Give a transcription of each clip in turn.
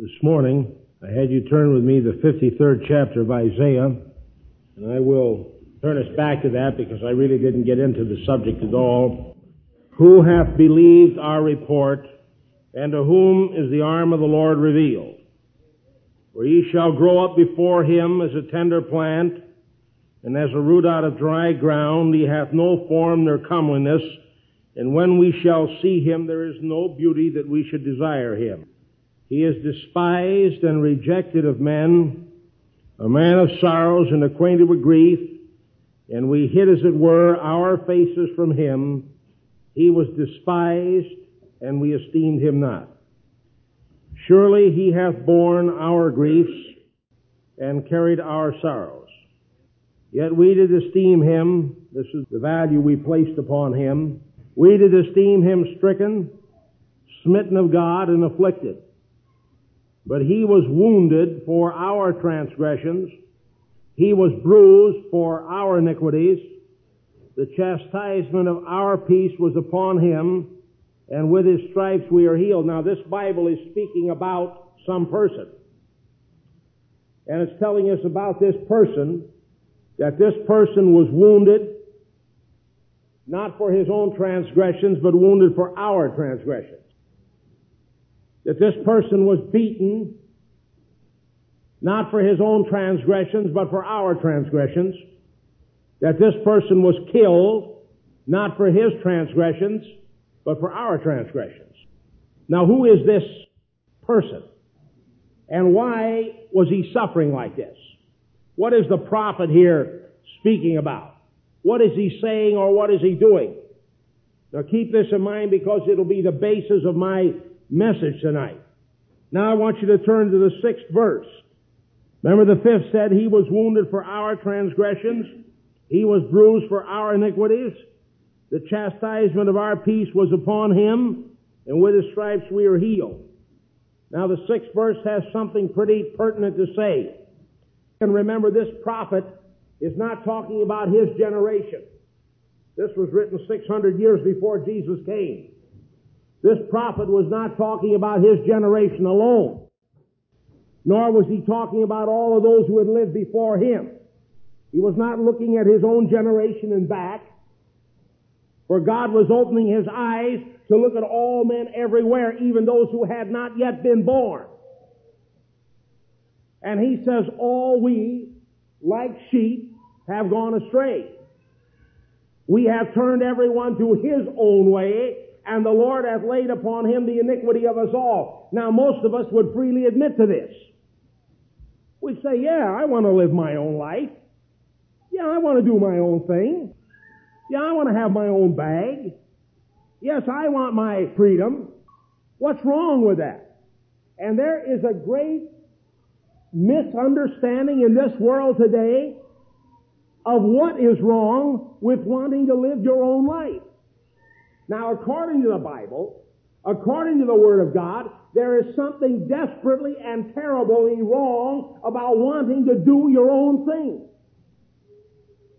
This morning, I had you turn with me the 53rd chapter of Isaiah, and I will turn us back to that because I really didn't get into the subject at all. Who hath believed our report, and to whom is the arm of the Lord revealed? For ye shall grow up before him as a tender plant, and as a root out of dry ground. He hath no form nor comeliness, and when we shall see him, there is no beauty that we should desire him. He is despised and rejected of men, a man of sorrows and acquainted with grief, and we hid, as it were, our faces from him. He was despised, and we esteemed him not. Surely he hath borne our griefs and carried our sorrows. Yet we did esteem him, this is the value we placed upon him, we did esteem him stricken, smitten of God, and afflicted. But he was wounded for our transgressions. He was bruised for our iniquities. The chastisement of our peace was upon him, and with his stripes we are healed. Now this Bible is speaking about some person. And it's telling us about this person, that this person was wounded, not for his own transgressions, but wounded for our transgressions that this person was beaten not for his own transgressions, but for our transgressions, that this person was killed not for his transgressions, but for our transgressions. Now, who is this person? And why was he suffering like this? What is the prophet here speaking about? What is he saying or what is he doing? Now keep this in mind because it'll be the basis of my message tonight. Now I want you to turn to the sixth verse. Remember the fifth said, He was wounded for our transgressions. He was bruised for our iniquities. The chastisement of our peace was upon Him, and with His stripes we are healed. Now the sixth verse has something pretty pertinent to say. And remember this prophet is not talking about his generation. This was written 600 years before Jesus came. This prophet was not talking about his generation alone, nor was he talking about all of those who had lived before him. He was not looking at his own generation and back, for God was opening his eyes to look at all men everywhere, even those who had not yet been born. And he says, all we, like sheep, have gone astray. We have turned everyone to his own way, and the Lord hath laid upon him the iniquity of us all. Now, most of us would freely admit to this. We'd say, yeah, I want to live my own life. Yeah, I want to do my own thing. Yeah, I want to have my own bag. Yes, I want my freedom. What's wrong with that? And there is a great misunderstanding in this world today of what is wrong with wanting to live your own life. Now, according to the Bible, according to the Word of God, there is something desperately and terribly wrong about wanting to do your own thing.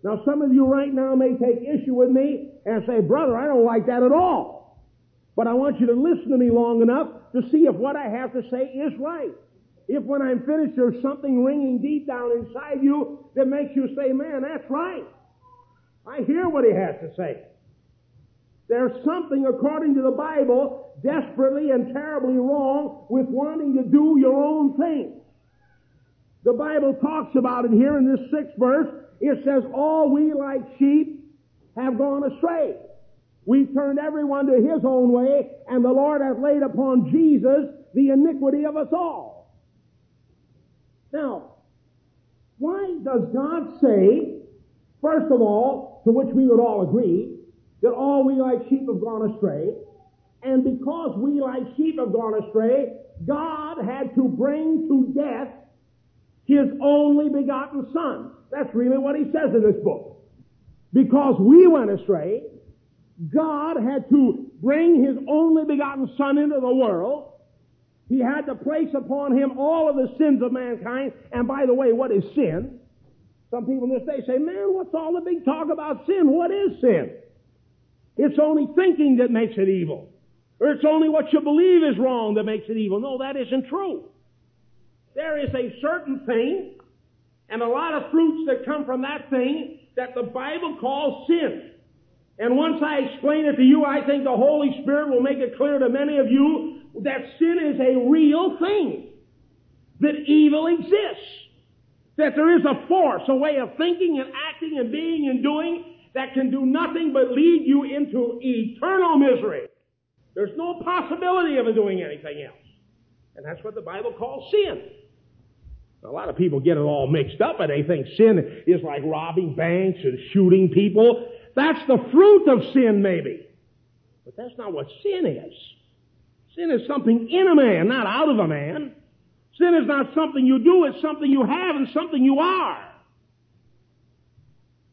Now, some of you right now may take issue with me and say, Brother, I don't like that at all. But I want you to listen to me long enough to see if what I have to say is right. If when I'm finished there's something ringing deep down inside you that makes you say, Man, that's right. I hear what he has to say. There's something, according to the Bible, desperately and terribly wrong with wanting to do your own thing. The Bible talks about it here in this sixth verse. It says, All we like sheep have gone astray. We've turned everyone to his own way, and the Lord hath laid upon Jesus the iniquity of us all. Now, why does God say, first of all, to which we would all agree, that all we like sheep have gone astray. And because we like sheep have gone astray, God had to bring to death his only begotten son. That's really what he says in this book. Because we went astray, God had to bring his only begotten son into the world. He had to place upon him all of the sins of mankind. And by the way, what is sin? Some people in this day say, man, what's all the big talk about sin? What is sin? It's only thinking that makes it evil. Or it's only what you believe is wrong that makes it evil. No, that isn't true. There is a certain thing and a lot of fruits that come from that thing that the Bible calls sin. And once I explain it to you, I think the Holy Spirit will make it clear to many of you that sin is a real thing. That evil exists. That there is a force, a way of thinking and acting and being and doing that can do nothing but lead you into eternal misery. There's no possibility of doing anything else. And that's what the Bible calls sin. A lot of people get it all mixed up and they think sin is like robbing banks and shooting people. That's the fruit of sin, maybe. But that's not what sin is. Sin is something in a man, not out of a man. Sin is not something you do, it's something you have and something you are.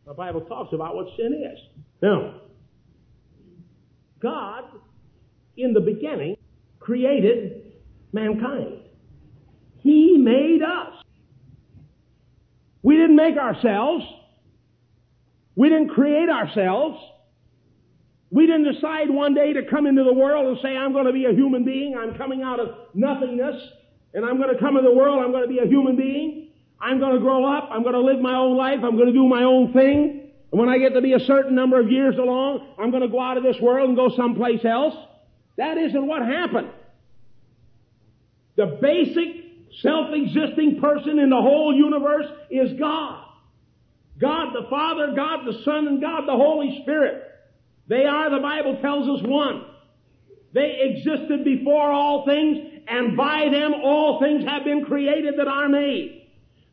The Bible talks about what sin is. Now, God, in the beginning, created mankind. He made us. We didn't make ourselves. We didn't create ourselves. We didn't decide one day to come into the world and say, I'm going to be a human being. I'm coming out of nothingness and I'm going to come into the world. I'm going to be a human being. I'm going to grow up. I'm going to live my own life. I'm going to do my own thing. And when I get to be a certain number of years along, I'm going to go out of this world and go someplace else. That isn't what happened. The basic self-existing person in the whole universe is God. God the Father, God the Son, and God the Holy Spirit. They are, the Bible tells us, one. They existed before all things, and by them all things have been created that are made.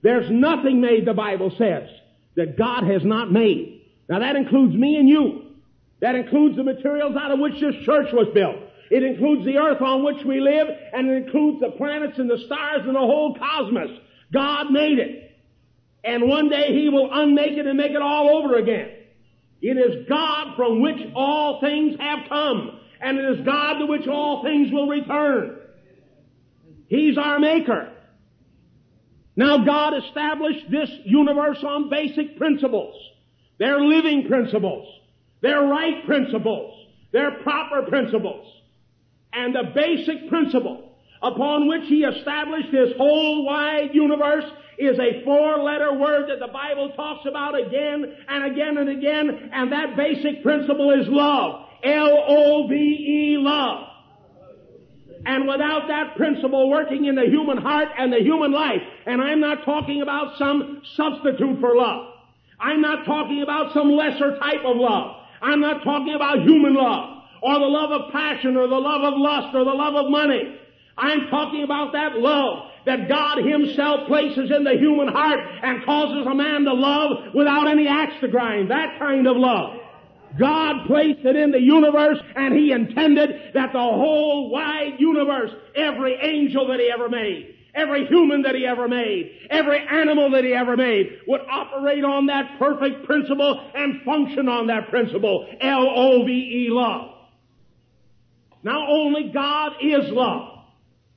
There's nothing made, the Bible says, that God has not made. Now that includes me and you. That includes the materials out of which this church was built. It includes the earth on which we live, and it includes the planets and the stars and the whole cosmos. God made it. And one day He will unmake it and make it all over again. It is God from which all things have come, and it is God to which all things will return. He's our maker. Now God established this universe on basic principles. They're living principles. They're right principles. They're proper principles. And the basic principle upon which he established his whole wide universe is a four-letter word that the Bible talks about again and again and again, and that basic principle is love. L-O-V-E, love. And without that principle working in the human heart and the human life, and I'm not talking about some substitute for love. I'm not talking about some lesser type of love. I'm not talking about human love or the love of passion or the love of lust or the love of money. I'm talking about that love that God Himself places in the human heart and causes a man to love without any axe to grind. That kind of love. God placed it in the universe and He intended that the whole wide universe, every angel that He ever made, every human that He ever made, every animal that He ever made would operate on that perfect principle and function on that principle. L-O-V-E, love. Now only God is love.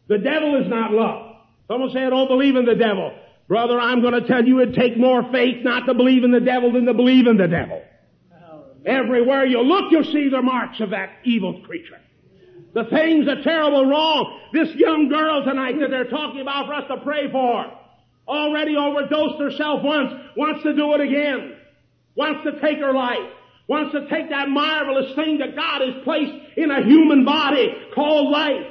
The devil is not love. Someone say, I don't believe in the devil. Brother, I'm to tell you it'd take more faith not to believe in the devil than to believe in the devil. Everywhere you look, you'll see the marks of that evil creature. The things that terrible wrong. This young girl tonight that they're talking about for us to pray for, already overdosed herself once, wants to do it again, wants to take her life wants to take that marvelous thing that God has placed in a human body called life.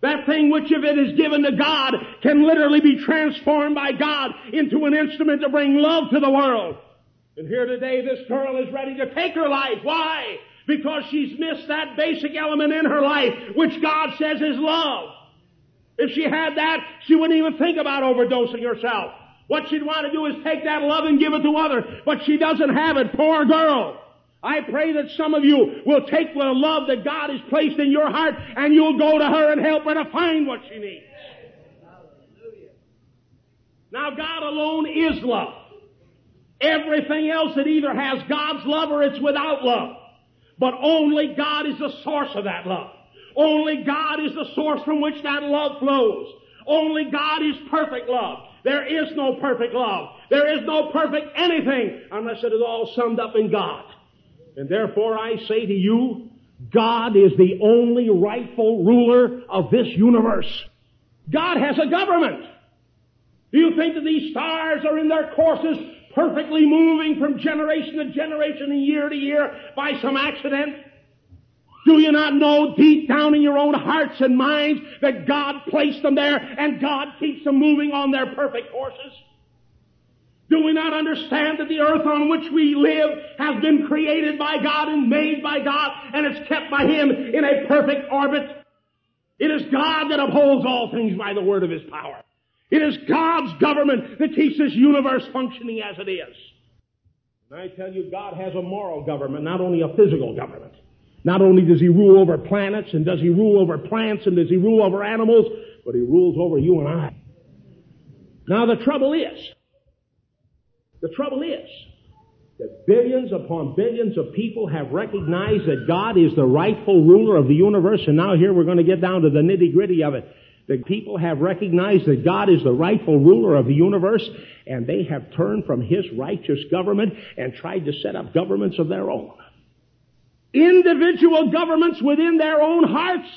That thing which if it is given to God can literally be transformed by God into an instrument to bring love to the world. And here today this girl is ready to take her life. Why? Because she's missed that basic element in her life which God says is love. If she had that, she wouldn't even think about overdosing herself. What she'd want to do is take that love and give it to others, but she doesn't have it. Poor girl. I pray that some of you will take the love that God has placed in your heart and you'll go to her and help her to find what she needs. Now God alone is love. Everything else it either has God's love or it's without love. But only God is the source of that love. Only God is the source from which that love flows. Only God is perfect love. There is no perfect love. There is no perfect anything unless it is all summed up in God. And therefore I say to you, God is the only rightful ruler of this universe. God has a government. Do you think that these stars are in their courses perfectly moving from generation to generation and year to year by some accident? Do you not know deep down in your own hearts and minds that God placed them there and God keeps them moving on their perfect courses? Do we not understand that the earth on which we live has been created by God and made by God and it's kept by Him in a perfect orbit? It is God that upholds all things by the word of His power. It is God's government that keeps this universe functioning as it is. And I tell you, God has a moral government, not only a physical government. Not only does he rule over planets and does he rule over plants and does he rule over animals, but he rules over you and I. Now the trouble is, the trouble is that billions upon billions of people have recognized that God is the rightful ruler of the universe and now here we're going to get down to the nitty gritty of it. The people have recognized that God is the rightful ruler of the universe and they have turned from His righteous government and tried to set up governments of their own individual governments within their own hearts.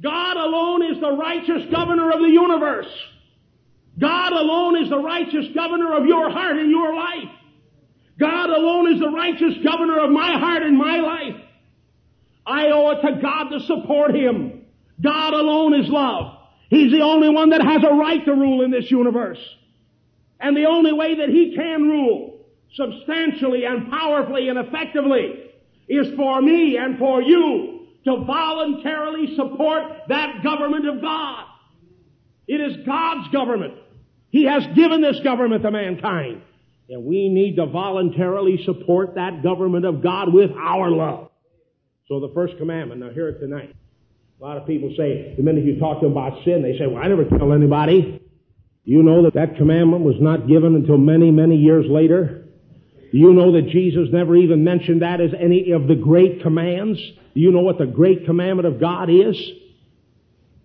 God alone is the righteous governor of the universe. God alone is the righteous governor of your heart and your life. God alone is the righteous governor of my heart and my life. I owe it to God to support Him. God alone is love. He's the only one that has a right to rule in this universe. And the only way that He can rule substantially and powerfully and effectively is for me and for you to voluntarily support that government of God. It is God's government. He has given this government to mankind. And we need to voluntarily support that government of God with our love. So the first commandment, now hear it tonight. A lot of people say, the minute you talk to them about sin, they say, well, I never tell anybody. Do you know that that commandment was not given until many, many years later. Do you know that Jesus never even mentioned that as any of the great commands? Do you know what the great commandment of God is?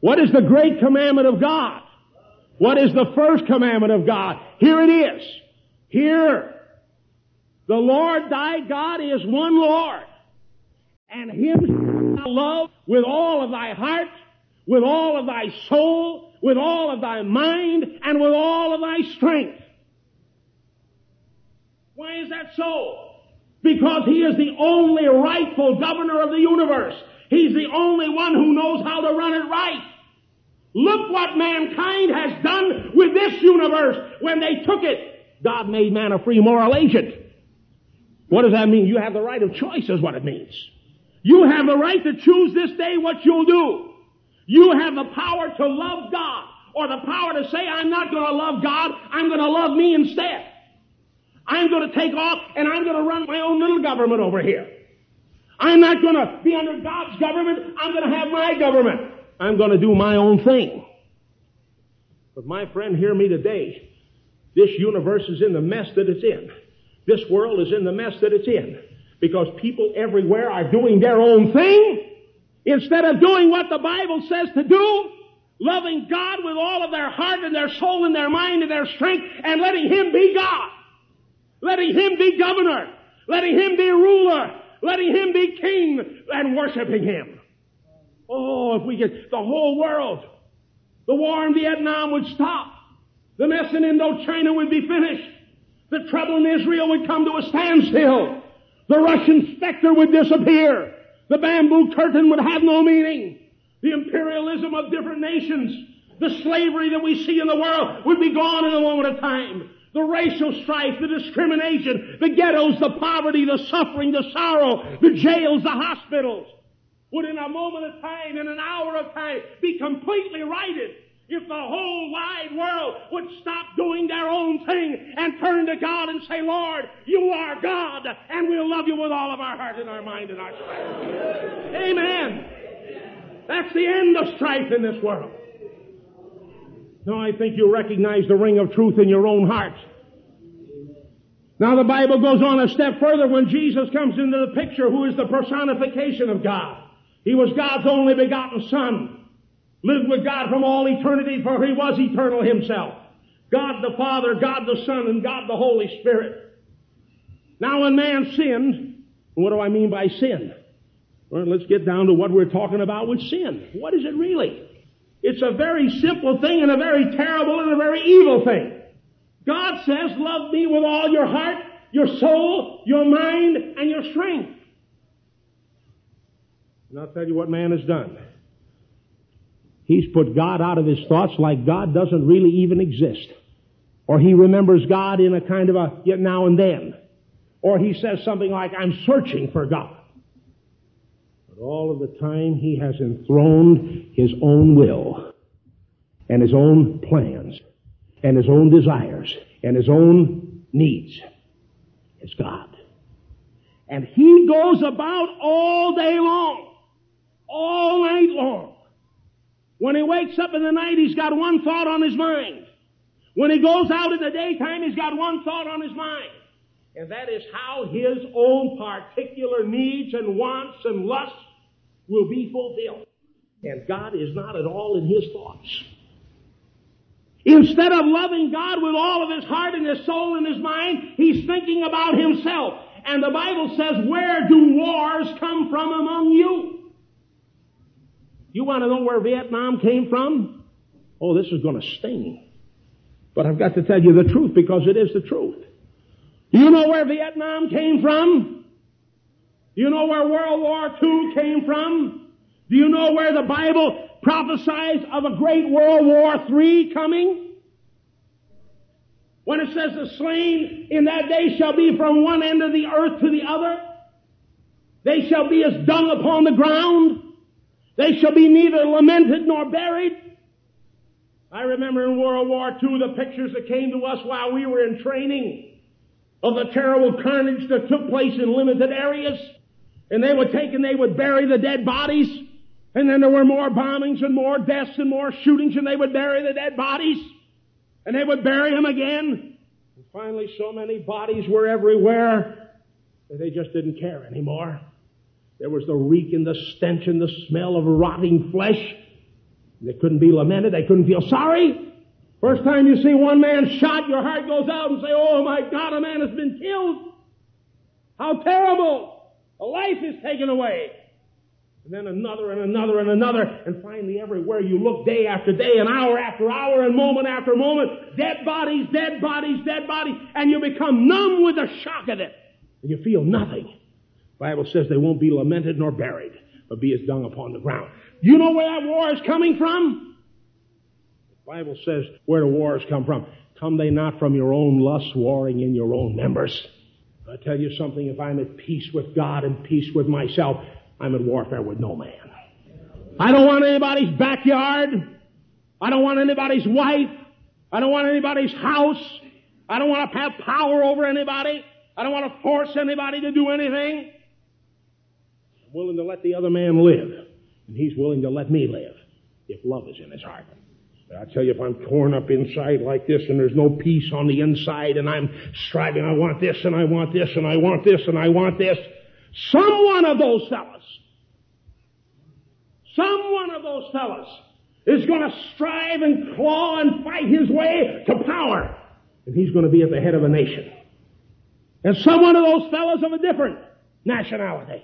What is the great commandment of God? What is the first commandment of God? Here it is. Here. The Lord thy God is one Lord. And him love with all of thy heart, with all of thy soul, with all of thy mind, and with all of thy strength. Why is that so? Because he is the only rightful governor of the universe. He's the only one who knows how to run it right. Look what mankind has done with this universe when they took it. God made man a free moral agent. What does that mean? You have the right of choice is what it means. You have the right to choose this day what you'll do. You have the power to love God or the power to say, I'm not going to love God, I'm going to love me instead. I'm going to take off and I'm going to run my own little government over here. I'm not going to be under God's government. I'm going to have my government. I'm going to do my own thing. But my friend, hear me today. This universe is in the mess that it's in. This world is in the mess that it's in. Because people everywhere are doing their own thing instead of doing what the Bible says to do, loving God with all of their heart and their soul and their mind and their strength and letting Him be God letting Him be governor, letting Him be ruler, letting Him be king, and worshiping Him. Oh, if we could, the whole world, the war in Vietnam would stop. The mess in Indochina would be finished. The trouble in Israel would come to a standstill. The Russian specter would disappear. The bamboo curtain would have no meaning. The imperialism of different nations, the slavery that we see in the world would be gone in a moment of time the racial strife, the discrimination, the ghettos, the poverty, the suffering, the sorrow, the jails, the hospitals would in a moment of time, in an hour of time, be completely righted if the whole wide world would stop doing their own thing and turn to God and say, Lord, you are God, and we'll love you with all of our heart and our mind and our strength. Amen. That's the end of strife in this world. No, I think you recognize the ring of truth in your own heart. Now the Bible goes on a step further when Jesus comes into the picture who is the personification of God. He was God's only begotten Son. Lived with God from all eternity for he was eternal himself. God the Father, God the Son, and God the Holy Spirit. Now when man sinned, What do I mean by sin? Well, let's get down to what we're talking about with sin. What is it really? It's a very simple thing and a very terrible and a very evil thing. God says, love me with all your heart, your soul, your mind, and your strength. And I'll tell you what man has done. He's put God out of his thoughts like God doesn't really even exist. Or he remembers God in a kind of a yet now and then. Or he says something like, I'm searching for God. But all of the time he has enthroned his own will and his own plans and his own desires and his own needs as God. And he goes about all day long, all night long. When he wakes up in the night, he's got one thought on his mind. When he goes out in the daytime, he's got one thought on his mind. And that is how his own particular needs and wants and lusts will be fulfilled. And God is not at all in his thoughts. Instead of loving God with all of his heart and his soul and his mind, he's thinking about himself. And the Bible says, where do wars come from among you? You want to know where Vietnam came from? Oh, this is going to sting. But I've got to tell you the truth because it is the truth. Do you know where Vietnam came from? Do you know where World War II came from? Do you know where the Bible prophesies of a great World War III coming? When it says the slain in that day shall be from one end of the earth to the other, they shall be as dung upon the ground. They shall be neither lamented nor buried. I remember in World War II the pictures that came to us while we were in training of the terrible carnage that took place in limited areas. And they would take and they would bury the dead bodies. And then there were more bombings and more deaths and more shootings and they would bury the dead bodies. And they would bury them again. And finally so many bodies were everywhere that they just didn't care anymore. There was the reek and the stench and the smell of rotting flesh. They couldn't be lamented. They couldn't feel sorry. First time you see one man shot, your heart goes out and say, oh my God, a man has been killed. How terrible. A life is taken away. And then another and another and another. And finally everywhere you look day after day and hour after hour and moment after moment, dead bodies, dead bodies, dead bodies. And you become numb with the shock of it. And you feel nothing. Bible says they won't be lamented nor buried, but be as dung upon the ground. You know where that war is coming from? The Bible says where the wars come from. Come they not from your own lusts warring in your own members? I tell you something, if I'm at peace with God and peace with myself, I'm at warfare with no man. I don't want anybody's backyard. I don't want anybody's wife. I don't want anybody's house. I don't want to have power over anybody. I don't want to force anybody to do anything. Willing to let the other man live. And he's willing to let me live if love is in his heart. But I tell you, if I'm torn up inside like this and there's no peace on the inside and I'm striving, I want this and I want this and I want this and I want this, some one of those fellas, some one of those fellas is going to strive and claw and fight his way to power. And he's going to be at the head of a nation. And some one of those fellas of a different nationality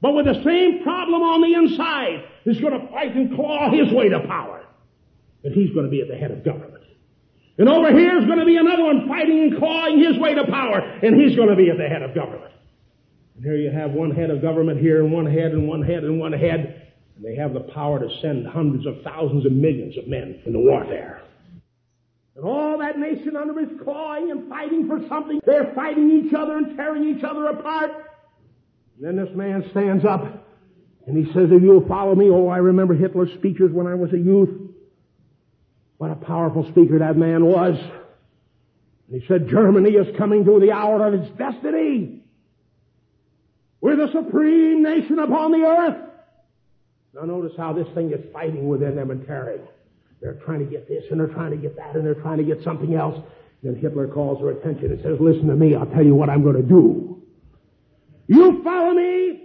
but with the same problem on the inside, is going to fight and claw his way to power. And he's going to be at the head of government. And over here is going to be another one fighting and clawing his way to power, and he's going to be at the head of government. And here you have one head of government here, and one head, and one head, and one head, and they have the power to send hundreds of thousands and millions of men into warfare. And all that nation under is clawing and fighting for something. They're fighting each other and tearing each other apart. Then this man stands up and he says, if you'll follow me, oh, I remember Hitler's speeches when I was a youth. What a powerful speaker that man was. And he said, Germany is coming to the hour of its destiny. We're the supreme nation upon the earth. Now notice how this thing is fighting within them and tearing. They're trying to get this and they're trying to get that and they're trying to get something else. Then Hitler calls their attention and says, listen to me, I'll tell you what I'm going to do. You follow me,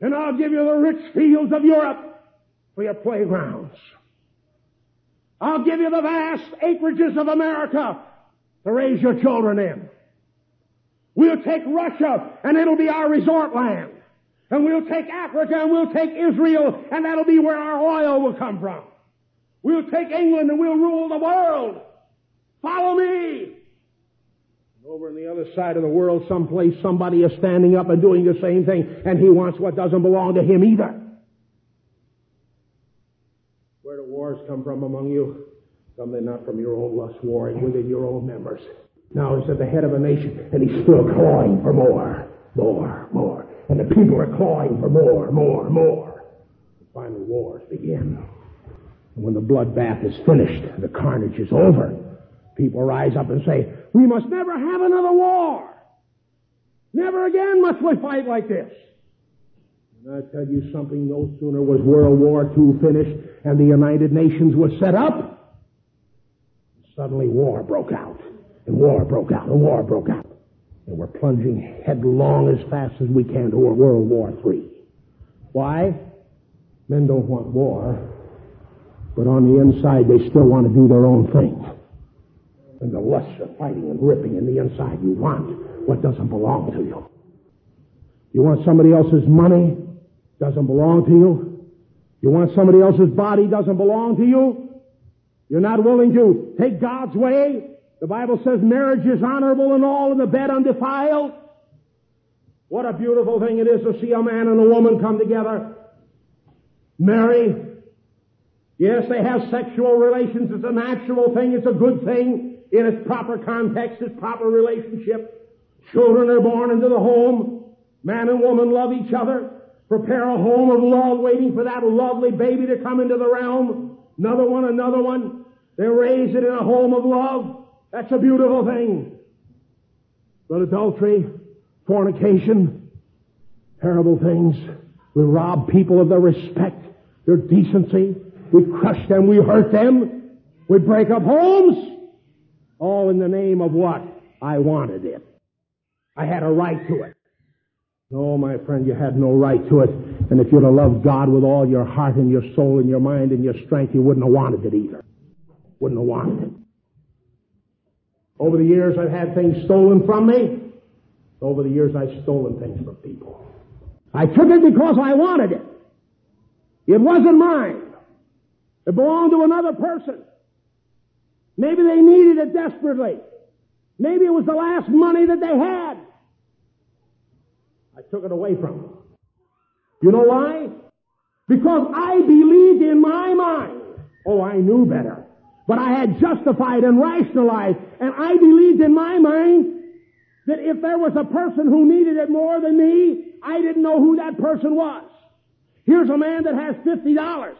and I'll give you the rich fields of Europe for your playgrounds. I'll give you the vast acreages of America to raise your children in. We'll take Russia and it'll be our resort land. And we'll take Africa and we'll take Israel and that'll be where our oil will come from. We'll take England and we'll rule the world. Follow me. Over on the other side of the world, someplace, somebody is standing up and doing the same thing, and he wants what doesn't belong to him either. Where do wars come from among you? Come they not from your own lust warring within your own members. Now he's at the head of a nation, and he's still clawing for more, more, more. And the people are clawing for more, more, more. And finally, wars begin. And when the bloodbath is finished, the carnage is over, people rise up and say, we must never have another war. Never again must we fight like this. And I tell you something, no sooner was World War II finished and the United Nations was set up, suddenly war broke out. And war broke out, and war broke out. And we're plunging headlong as fast as we can to a World War III. Why? Men don't want war, but on the inside they still want to do their own thing and the lust of fighting and ripping in the inside. You want what doesn't belong to you. You want somebody else's money, doesn't belong to you. You want somebody else's body, doesn't belong to you. You're not willing to take God's way. The Bible says marriage is honorable and all in the bed undefiled. What a beautiful thing it is to see a man and a woman come together. Marry. Yes, they have sexual relations. It's a natural thing. It's a good thing in its proper context, its proper relationship. Children are born into the home. Man and woman love each other. Prepare a home of love waiting for that lovely baby to come into the realm. Another one, another one. They raise it in a home of love. That's a beautiful thing. But adultery, fornication, terrible things. We rob people of their respect, their decency. We crush them. We hurt them. We break up homes. All in the name of what? I wanted it. I had a right to it. No, my friend, you had no right to it. And if you'd have loved God with all your heart and your soul and your mind and your strength, you wouldn't have wanted it either. Wouldn't have wanted it. Over the years, I've had things stolen from me. Over the years, I've stolen things from people. I took it because I wanted it. It wasn't mine. It belonged to another person. Maybe they needed it desperately. Maybe it was the last money that they had. I took it away from them. You know why? Because I believed in my mind. Oh, I knew better. But I had justified and rationalized, and I believed in my mind that if there was a person who needed it more than me, I didn't know who that person was. Here's a man that has $50.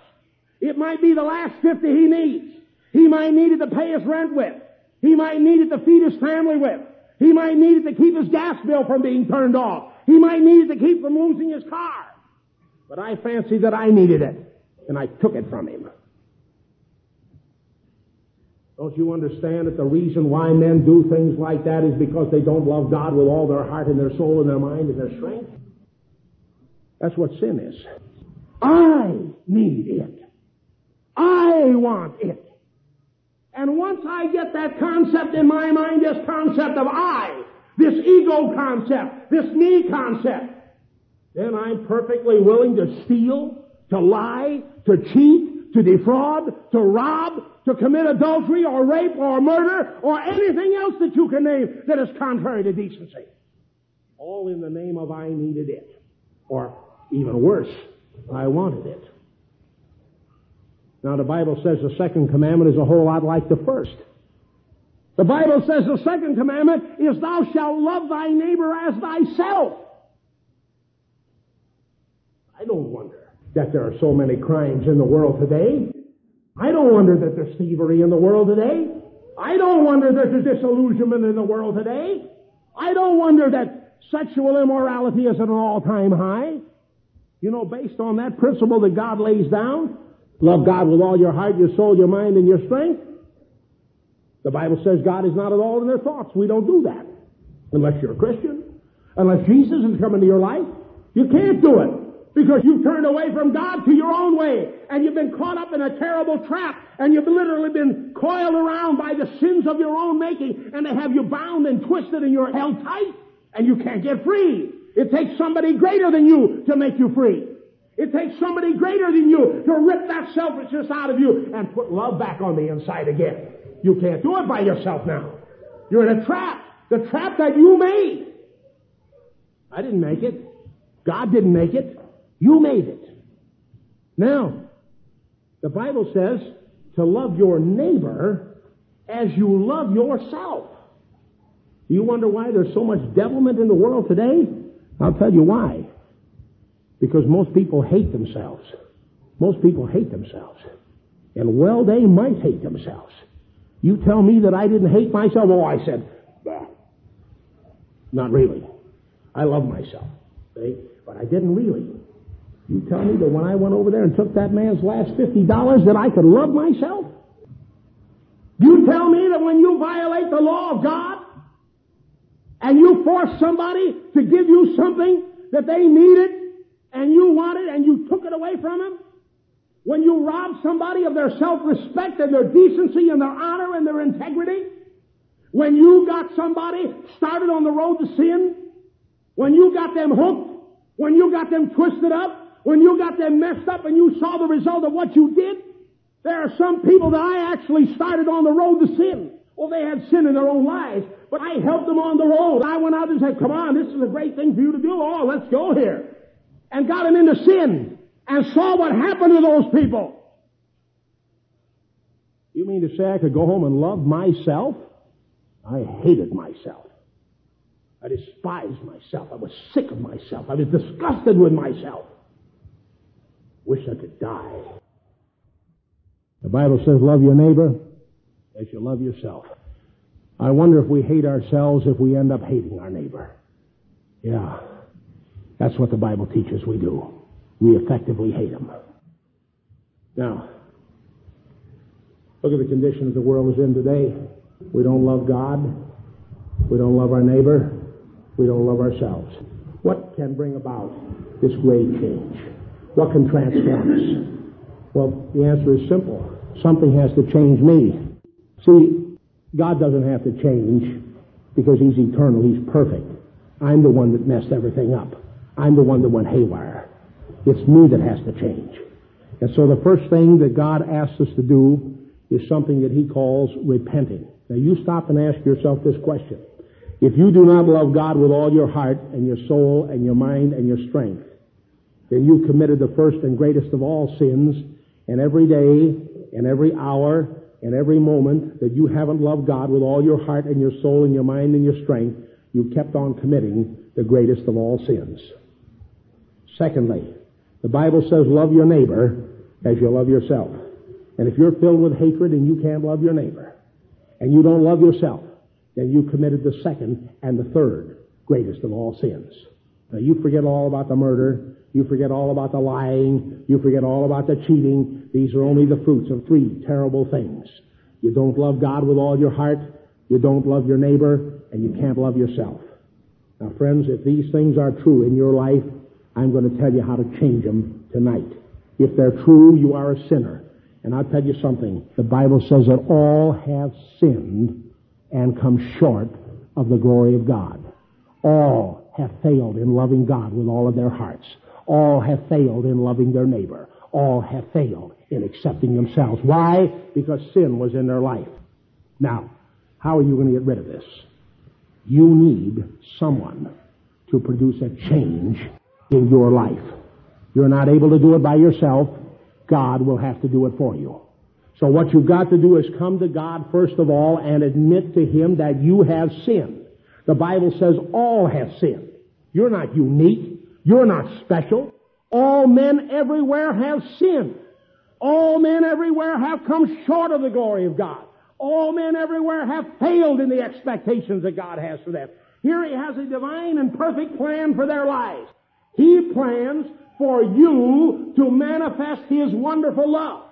It might be the last 50 he needs. He might need it to pay his rent with. He might need it to feed his family with. He might need it to keep his gas bill from being turned off. He might need it to keep from losing his car. But I fancied that I needed it, and I took it from him. Don't you understand that the reason why men do things like that is because they don't love God with all their heart and their soul and their mind and their strength? That's what sin is. I need it. I want it. And once I get that concept in my mind, this concept of I, this ego concept, this me concept, then I'm perfectly willing to steal, to lie, to cheat, to defraud, to rob, to commit adultery or rape or murder or anything else that you can name that is contrary to decency. All in the name of I needed it. Or even worse, I wanted it. Now the Bible says the second commandment is a whole lot like the first. The Bible says the second commandment is thou shalt love thy neighbor as thyself. I don't wonder that there are so many crimes in the world today. I don't wonder that there's thievery in the world today. I don't wonder that there's disillusionment in the world today. I don't wonder that sexual immorality is at an all-time high. You know, based on that principle that God lays down, Love God with all your heart, your soul, your mind, and your strength. The Bible says God is not at all in their thoughts. We don't do that. Unless you're a Christian. Unless Jesus has come into your life. You can't do it. Because you've turned away from God to your own way. And you've been caught up in a terrible trap. And you've literally been coiled around by the sins of your own making. And they have you bound and twisted and you're held tight. And you can't get free. It takes somebody greater than you to make you free. It takes somebody greater than you to rip that selfishness out of you and put love back on the inside again. You can't do it by yourself now. You're in a trap. The trap that you made. I didn't make it. God didn't make it. You made it. Now, the Bible says to love your neighbor as you love yourself. Do you wonder why there's so much devilment in the world today? I'll tell you why. Because most people hate themselves. Most people hate themselves. And well, they might hate themselves. You tell me that I didn't hate myself? Oh, I said, bah. not really. I love myself. See? But I didn't really. You tell me that when I went over there and took that man's last $50 that I could love myself? You tell me that when you violate the law of God and you force somebody to give you something that they needed and you wanted and you took it away from them? When you rob somebody of their self-respect and their decency and their honor and their integrity? When you got somebody started on the road to sin? When you got them hooked? When you got them twisted up? when you got them messed up and you saw the result of what you did, there are some people that I actually started on the road to sin. Well, they had sin in their own lives, but I helped them on the road. I went out and said, come on, this is a great thing for you to do. Oh, let's go here. And got him into sin and saw what happened to those people. You mean to say I could go home and love myself? I hated myself. I despised myself. I was sick of myself. I was disgusted with myself. Wish I could die. The Bible says, love your neighbor as you love yourself. I wonder if we hate ourselves if we end up hating our neighbor. Yeah. That's what the Bible teaches we do. We effectively hate them. Now, look at the condition that the world is in today. We don't love God. We don't love our neighbor. We don't love ourselves. What can bring about this great change? What can transform us? Well, the answer is simple. Something has to change me. See, God doesn't have to change because He's eternal. He's perfect. I'm the one that messed everything up. I'm the one that went haywire. It's me that has to change. And so the first thing that God asks us to do is something that He calls repenting. Now you stop and ask yourself this question. If you do not love God with all your heart and your soul and your mind and your strength, then you committed the first and greatest of all sins, and every day, and every hour, and every moment that you haven't loved God with all your heart and your soul and your mind and your strength, you kept on committing the greatest of all sins. Secondly, the Bible says love your neighbor as you love yourself. And if you're filled with hatred and you can't love your neighbor, and you don't love yourself, then you committed the second and the third greatest of all sins. Now you forget all about the murder, you forget all about the lying. You forget all about the cheating. These are only the fruits of three terrible things. You don't love God with all your heart. You don't love your neighbor and you can't love yourself. Now friends, if these things are true in your life, I'm going to tell you how to change them tonight. If they're true, you are a sinner. And I'll tell you something. The Bible says that all have sinned and come short of the glory of God. All have failed in loving God with all of their hearts. All have failed in loving their neighbor. All have failed in accepting themselves. Why? Because sin was in their life. Now, how are you going to get rid of this? You need someone to produce a change in your life. You're not able to do it by yourself. God will have to do it for you. So what you've got to do is come to God first of all and admit to Him that you have sinned. The Bible says all have sinned. You're not unique. You're not special. All men everywhere have sinned. All men everywhere have come short of the glory of God. All men everywhere have failed in the expectations that God has for them. Here He has a divine and perfect plan for their lives. He plans for you to manifest His wonderful love.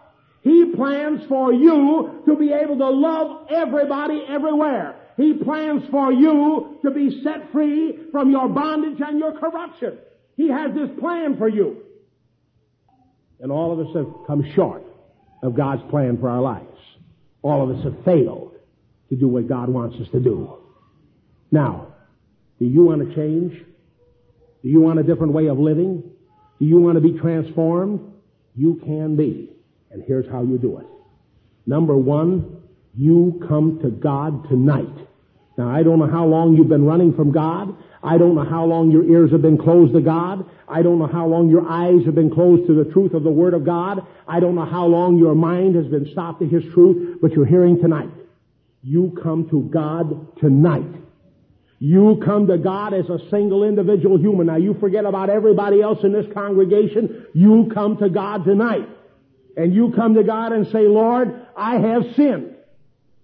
He plans for you to be able to love everybody everywhere. He plans for you to be set free from your bondage and your corruption. He has this plan for you. And all of us have come short of God's plan for our lives. All of us have failed to do what God wants us to do. Now, Do you want to change? Do you want a different way of living? Do you want to be transformed? You can be. And here's how you do it. Number one, you come to God tonight. Now, I don't know how long you've been running from God. I don't know how long your ears have been closed to God. I don't know how long your eyes have been closed to the truth of the Word of God. I don't know how long your mind has been stopped to His truth, but you're hearing tonight. You come to God tonight. You come to God as a single individual human. Now you forget about everybody else in this congregation. You come to God tonight. And you come to God and say, Lord, I have sinned.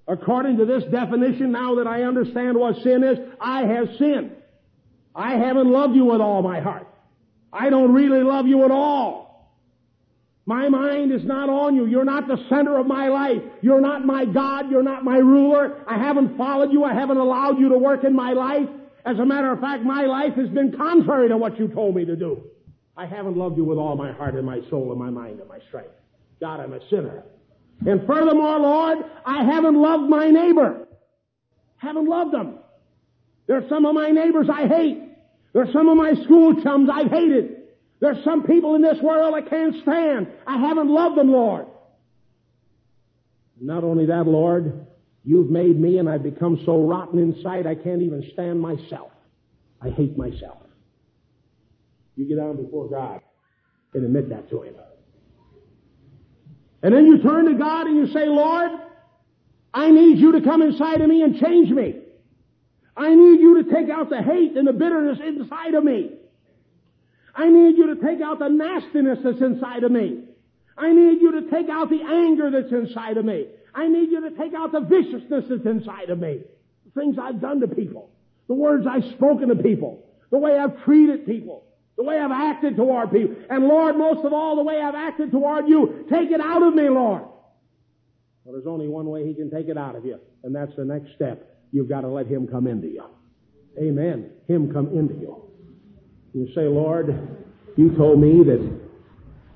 According to this definition, now that I understand what sin is, I have sinned. I haven't loved you with all my heart. I don't really love you at all. My mind is not on you. You're not the center of my life. You're not my God. You're not my ruler. I haven't followed you. I haven't allowed you to work in my life. As a matter of fact, my life has been contrary to what you told me to do. I haven't loved you with all my heart and my soul and my mind and my strength. God, I'm a sinner. And furthermore, Lord, I haven't loved my neighbor. Haven't loved them. There's some of my neighbors I hate. There's some of my school chums I've hated. There's some people in this world I can't stand. I haven't loved them, Lord. Not only that, Lord, you've made me and I've become so rotten inside I can't even stand myself. I hate myself. You get down before God and admit that to Him. And then you turn to God and you say, Lord, I need you to come inside of me and change me. I need you to take out the hate and the bitterness inside of me. I need you to take out the nastiness that's inside of me. I need you to take out the anger that's inside of me. I need you to take out the viciousness that's inside of me. The things I've done to people. The words I've spoken to people. The way I've treated people. The way I've acted toward people. And Lord, most of all, the way I've acted toward you. Take it out of me, Lord. Well, there's only one way He can take it out of you. And that's the next step. You've got to let Him come into you. Amen. Him come into you. You say, Lord, you told me that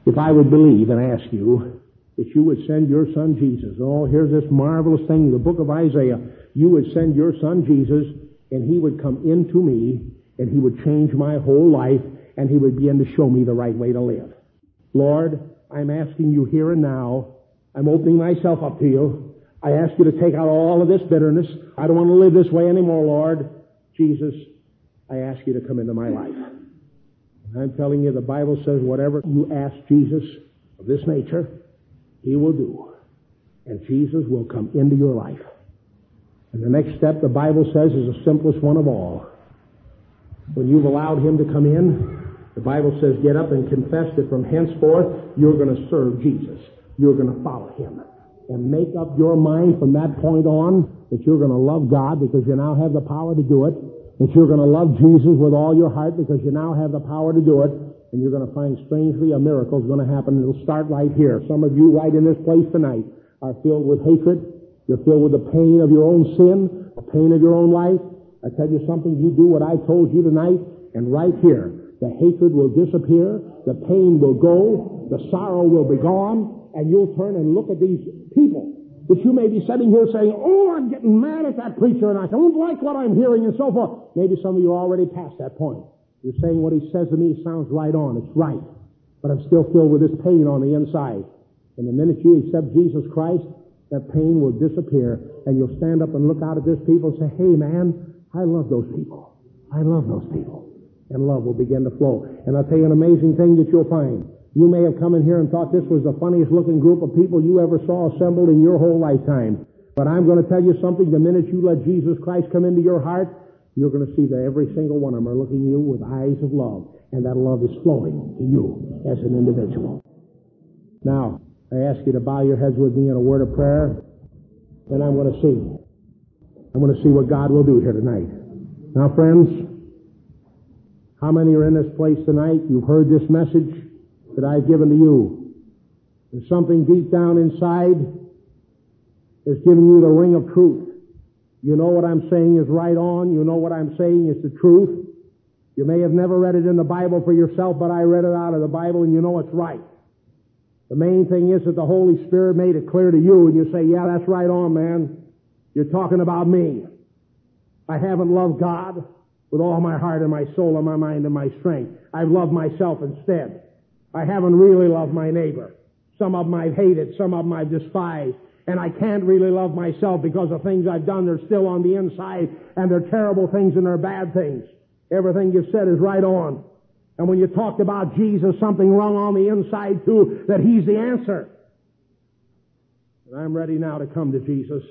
if I would believe and ask you that you would send your son Jesus. Oh, here's this marvelous thing, the book of Isaiah. You would send your son Jesus and he would come into me and he would change my whole life and he would begin to show me the right way to live. Lord, I'm asking you here and now. I'm opening myself up to you. I ask you to take out all of this bitterness. I don't want to live this way anymore, Lord. Jesus, I ask you to come into my life. I'm telling you, the Bible says whatever you ask Jesus of this nature, He will do. And Jesus will come into your life. And the next step, the Bible says, is the simplest one of all. When you've allowed Him to come in, the Bible says, get up and confess that from henceforth you're going to serve Jesus. You're going to follow Him. And make up your mind from that point on that you're going to love God because you now have the power to do it that you're going to love Jesus with all your heart because you now have the power to do it, and you're going to find strangely a miracle is going to happen. It'll start right here. Some of you right in this place tonight are filled with hatred. You're filled with the pain of your own sin, the pain of your own life. I tell you something, you do what I told you tonight, and right here, the hatred will disappear, the pain will go, the sorrow will be gone, and you'll turn and look at these people that you may be sitting here saying, oh, I'm getting mad at that preacher and I don't like what I'm hearing and so forth. Maybe some of you are already past that point. You're saying what he says to me sounds right on. It's right. But I'm still filled with this pain on the inside. And the minute you accept Jesus Christ, that pain will disappear and you'll stand up and look out at this people and say, hey man, I love those people. I love those people. And love will begin to flow. And I'll tell you an amazing thing that you'll find. You may have come in here and thought this was the funniest looking group of people you ever saw assembled in your whole lifetime. But I'm going to tell you something. The minute you let Jesus Christ come into your heart, you're going to see that every single one of them are looking you with eyes of love. And that love is flowing to you as an individual. Now, I ask you to bow your heads with me in a word of prayer. Then I'm going to see. I'm going to see what God will do here tonight. Now, friends, how many are in this place tonight? You've heard this message that I've given to you. There's something deep down inside that's giving you the ring of truth. You know what I'm saying is right on. You know what I'm saying is the truth. You may have never read it in the Bible for yourself, but I read it out of the Bible and you know it's right. The main thing is that the Holy Spirit made it clear to you and you say, yeah, that's right on, man. You're talking about me. I haven't loved God. with all my heart and my soul and my mind and my strength. I've loved myself instead. I haven't really loved my neighbor. Some of them I've hated, some of them I've despised, and I can't really love myself because the things I've done, they're still on the inside, and they're terrible things and they're bad things. Everything you've said is right on. And when you talked about Jesus, something wrong on the inside too, that He's the answer. And I'm ready now to come to Jesus.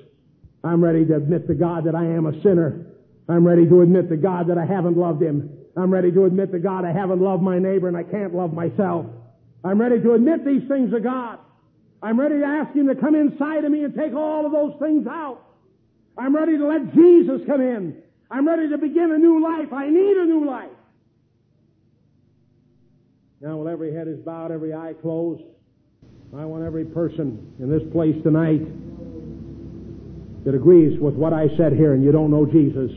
I'm ready to admit to God that I am a sinner. I'm ready to admit to God that I haven't loved Him. I'm ready to admit to God I haven't loved my neighbor and I can't love myself. I'm ready to admit these things to God. I'm ready to ask Him to come inside of me and take all of those things out. I'm ready to let Jesus come in. I'm ready to begin a new life. I need a new life. Now, with every head is bowed, every eye closed, I want every person in this place tonight that agrees with what I said here and you don't know Jesus.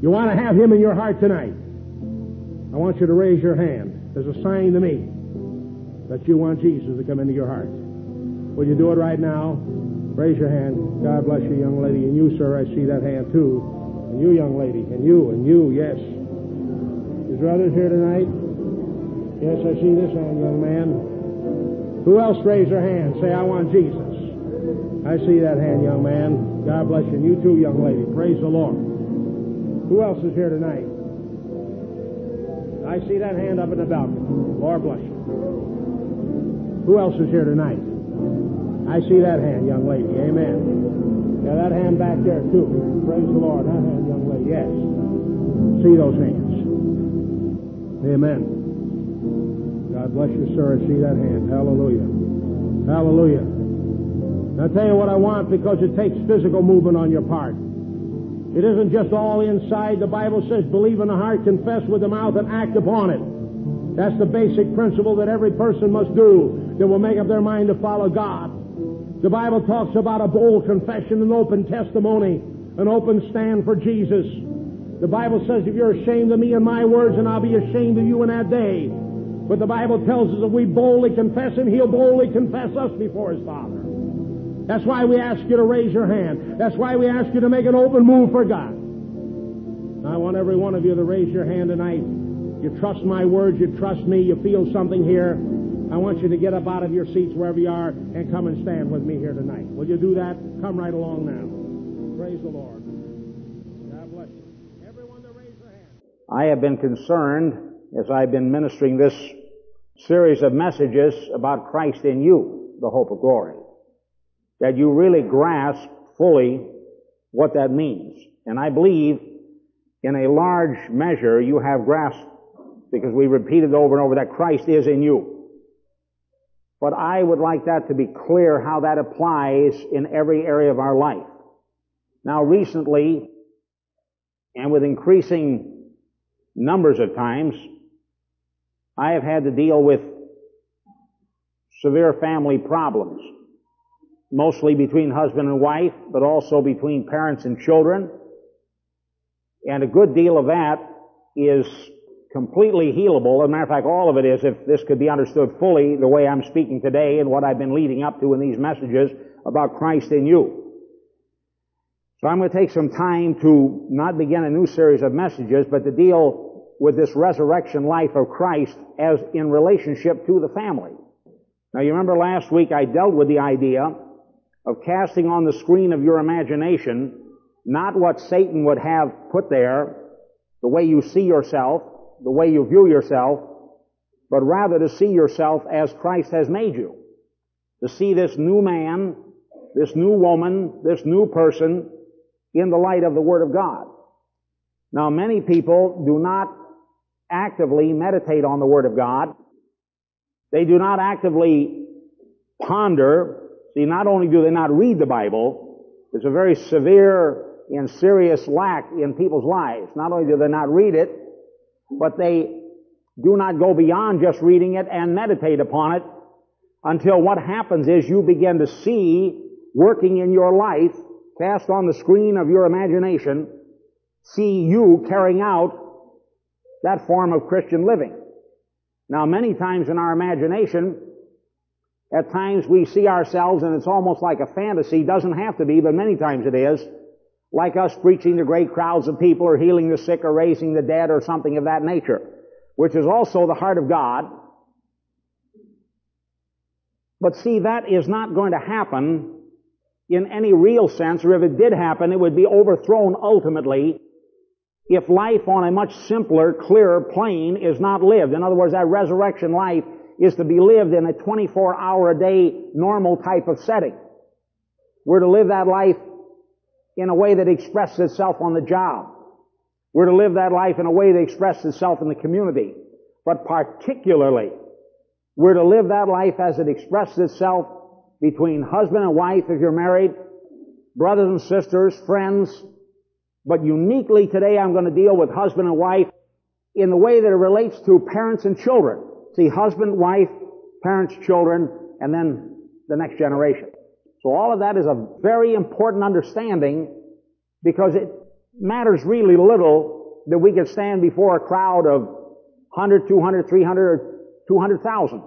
You want to have Him in your heart tonight. I want you to raise your hand as a sign to me that you want Jesus to come into your heart. Will you do it right now? Raise your hand. God bless you, young lady. And you, sir, I see that hand too. And you, young lady. And you, and you, yes. Is there others here tonight? Yes, I see this hand, young man. Who else raised their hand? Say, I want Jesus. I see that hand, young man. God bless you. And you too, young lady. Praise the Lord. Who else is here tonight? I see that hand up in the balcony. Lord bless you. Who else is here tonight? I see that hand, young lady. Amen. Yeah, that hand back there, too. Praise the Lord. That hand, young lady. Yes. See those hands. Amen. God bless you, sir. I see that hand. Hallelujah. Hallelujah. I'll tell you what I want because it takes physical movement on your part. It isn't just all inside. The Bible says, believe in the heart, confess with the mouth, and act upon it. That's the basic principle that every person must do that will make up their mind to follow God. The Bible talks about a bold confession, an open testimony, an open stand for Jesus. The Bible says, if you're ashamed of me and my words, and I'll be ashamed of you in that day. But the Bible tells us if we boldly confess Him, He'll boldly confess us before His Father. That's why we ask you to raise your hand. That's why we ask you to make an open move for God. I want every one of you to raise your hand tonight. You trust my words, you trust me, you feel something here. I want you to get up out of your seats wherever you are and come and stand with me here tonight. Will you do that? Come right along now. Praise the Lord. God bless you. Everyone to raise their hand. I have been concerned as I've been ministering this series of messages about Christ in you, the hope of glory, that you really grasp fully what that means. And I believe in a large measure you have grasped because we repeated over and over that Christ is in you. But I would like that to be clear how that applies in every area of our life. Now recently, and with increasing numbers of times, I have had to deal with severe family problems, mostly between husband and wife, but also between parents and children. And a good deal of that is completely healable. As a matter of fact, all of it is if this could be understood fully the way I'm speaking today and what I've been leading up to in these messages about Christ in you. So I'm going to take some time to not begin a new series of messages, but to deal with this resurrection life of Christ as in relationship to the family. Now you remember last week I dealt with the idea of casting on the screen of your imagination not what Satan would have put there, the way you see yourself, the way you view yourself, but rather to see yourself as Christ has made you. To see this new man, this new woman, this new person in the light of the Word of God. Now many people do not actively meditate on the Word of God. They do not actively ponder. See, not only do they not read the Bible, there's a very severe and serious lack in people's lives. Not only do they not read it, but they do not go beyond just reading it and meditate upon it until what happens is you begin to see working in your life, cast on the screen of your imagination, see you carrying out that form of Christian living. Now many times in our imagination, at times we see ourselves and it's almost like a fantasy, doesn't have to be, but many times it is, like us preaching to great crowds of people or healing the sick or raising the dead or something of that nature, which is also the heart of God. But see, that is not going to happen in any real sense, or if it did happen, it would be overthrown ultimately if life on a much simpler, clearer plane is not lived. In other words, that resurrection life is to be lived in a 24 hour a day normal type of setting. We're to live that life in a way that expresses itself on the job. We're to live that life in a way that expresses itself in the community. But particularly, we're to live that life as it expresses itself between husband and wife if you're married, brothers and sisters, friends. But uniquely today I'm going to deal with husband and wife in the way that it relates to parents and children. See, husband, wife, parents, children, and then the next generation. So all of that is a very important understanding because it matters really little that we can stand before a crowd of 100, 200, 300, or 200,000.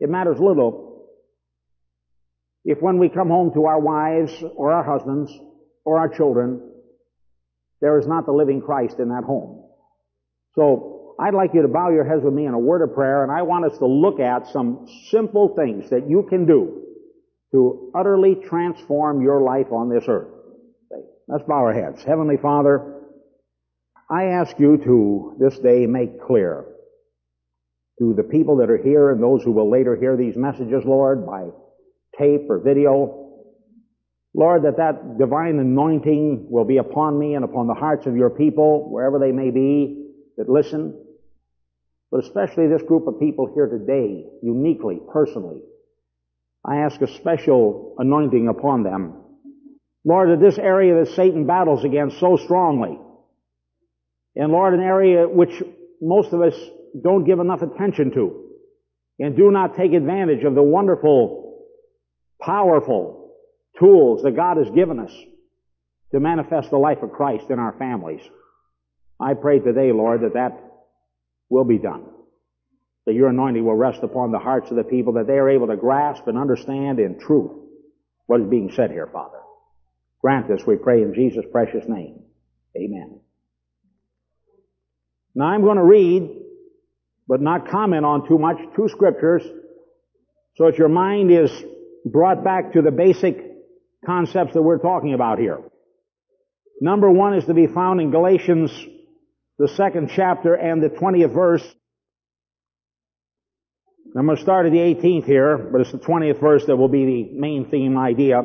It matters little if when we come home to our wives or our husbands or our children, there is not the living Christ in that home. So I'd like you to bow your heads with me in a word of prayer and I want us to look at some simple things that you can do to utterly transform your life on this earth. Let's bow our heads. Heavenly Father, I ask you to this day make clear to the people that are here and those who will later hear these messages, Lord, by tape or video, Lord, that that divine anointing will be upon me and upon the hearts of your people, wherever they may be, that listen, but especially this group of people here today, uniquely, personally, I ask a special anointing upon them. Lord, that this area that Satan battles against so strongly, and Lord, an area which most of us don't give enough attention to, and do not take advantage of the wonderful, powerful tools that God has given us to manifest the life of Christ in our families. I pray today, Lord, that that will be done that your anointing will rest upon the hearts of the people, that they are able to grasp and understand in truth what is being said here, Father. Grant this, we pray, in Jesus' precious name. Amen. Now I'm going to read, but not comment on too much, two scriptures, so that your mind is brought back to the basic concepts that we're talking about here. Number one is to be found in Galatians, the second chapter and the 20th verse. I'm going to start at the 18th here, but it's the 20th verse that will be the main theme idea.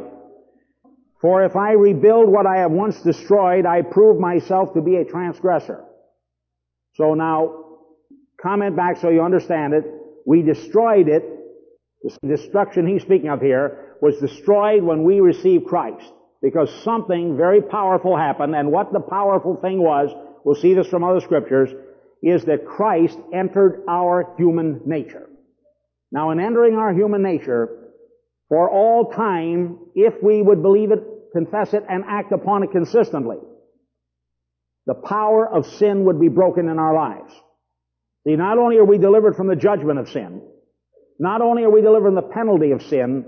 For if I rebuild what I have once destroyed, I prove myself to be a transgressor. So now, comment back so you understand it. We destroyed it. The destruction he's speaking of here was destroyed when we received Christ. Because something very powerful happened, and what the powerful thing was, we'll see this from other scriptures, is that Christ entered our human nature. Now in entering our human nature, for all time, if we would believe it, confess it, and act upon it consistently, the power of sin would be broken in our lives. See, not only are we delivered from the judgment of sin, not only are we delivered from the penalty of sin,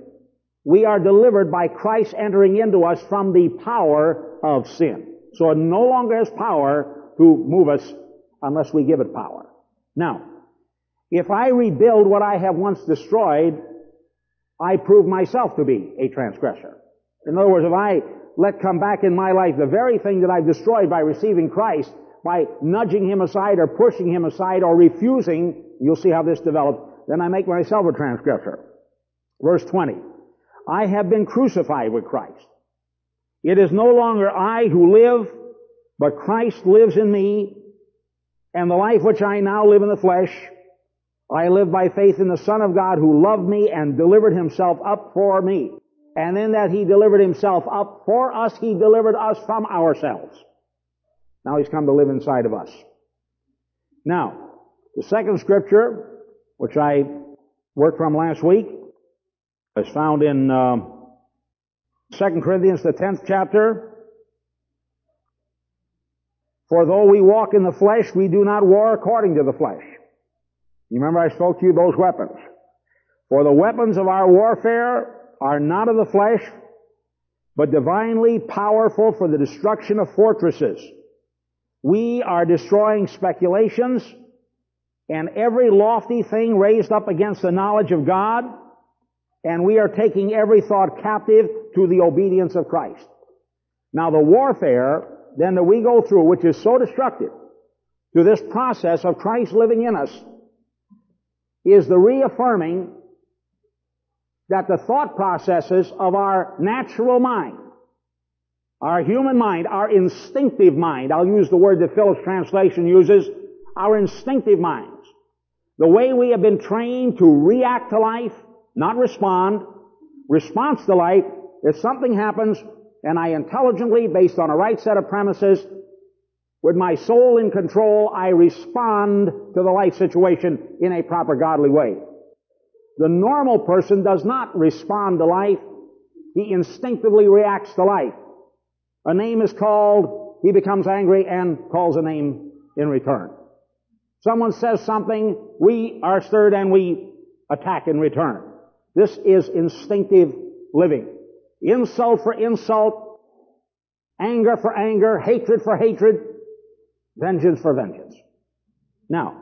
we are delivered by Christ entering into us from the power of sin. So it no longer has power to move us unless we give it power. Now, if I rebuild what I have once destroyed, I prove myself to be a transgressor. In other words, if I let come back in my life the very thing that I've destroyed by receiving Christ, by nudging Him aside or pushing Him aside or refusing, you'll see how this develops, then I make myself a transgressor. Verse 20. I have been crucified with Christ. It is no longer I who live, but Christ lives in me, and the life which I now live in the flesh, I live by faith in the Son of God who loved me and delivered himself up for me. And in that he delivered himself up for us, he delivered us from ourselves. Now he's come to live inside of us. Now, the second scripture, which I worked from last week, is found in uh, 2 Corinthians, the 10th chapter. For though we walk in the flesh, we do not war according to the flesh. You remember I spoke to you those weapons. For the weapons of our warfare are not of the flesh, but divinely powerful for the destruction of fortresses. We are destroying speculations and every lofty thing raised up against the knowledge of God, and we are taking every thought captive to the obedience of Christ. Now the warfare then that we go through, which is so destructive, to this process of Christ living in us, is the reaffirming that the thought processes of our natural mind, our human mind, our instinctive mind, I'll use the word that Phillips translation uses, our instinctive minds, the way we have been trained to react to life, not respond, response to life, if something happens and I intelligently, based on a right set of premises, with my soul in control, I respond to the life situation in a proper godly way. The normal person does not respond to life. He instinctively reacts to life. A name is called, he becomes angry and calls a name in return. Someone says something, we are stirred and we attack in return. This is instinctive living. Insult for insult, anger for anger, hatred for hatred, vengeance for vengeance. Now,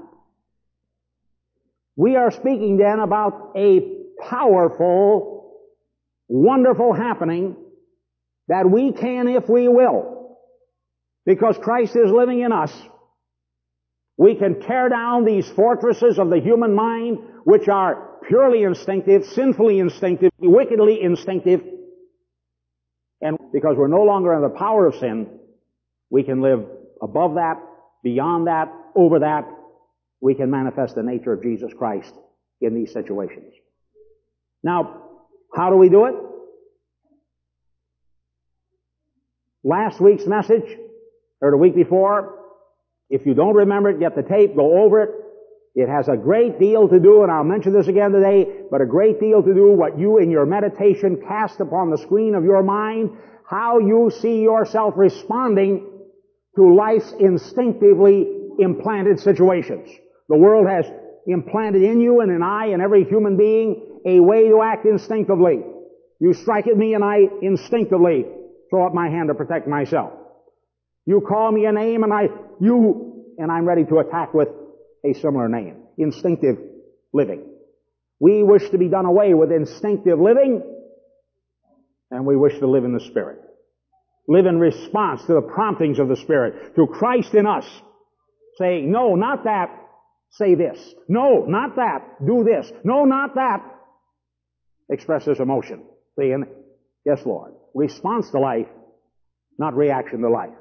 we are speaking then about a powerful, wonderful happening that we can if we will. Because Christ is living in us. We can tear down these fortresses of the human mind, which are purely instinctive, sinfully instinctive, wickedly instinctive. And because we're no longer under the power of sin, we can live above that, beyond that, over that, we can manifest the nature of Jesus Christ in these situations. Now, how do we do it? Last week's message, or the week before, if you don't remember it, get the tape, go over it. It has a great deal to do, and I'll mention this again today, but a great deal to do what you in your meditation cast upon the screen of your mind, how you see yourself responding to life's instinctively implanted situations. The world has implanted in you and in I and every human being a way to act instinctively. You strike at me and I instinctively throw up my hand to protect myself. You call me a name and I, you, and I'm ready to attack with a similar name. Instinctive living. We wish to be done away with instinctive living and we wish to live in the Spirit. Live in response to the promptings of the Spirit, through Christ in us, saying, no, not that, say this. No, not that. Do this. No, not that. Expresses emotion. See, and yes, Lord. Response to life, not reaction to life.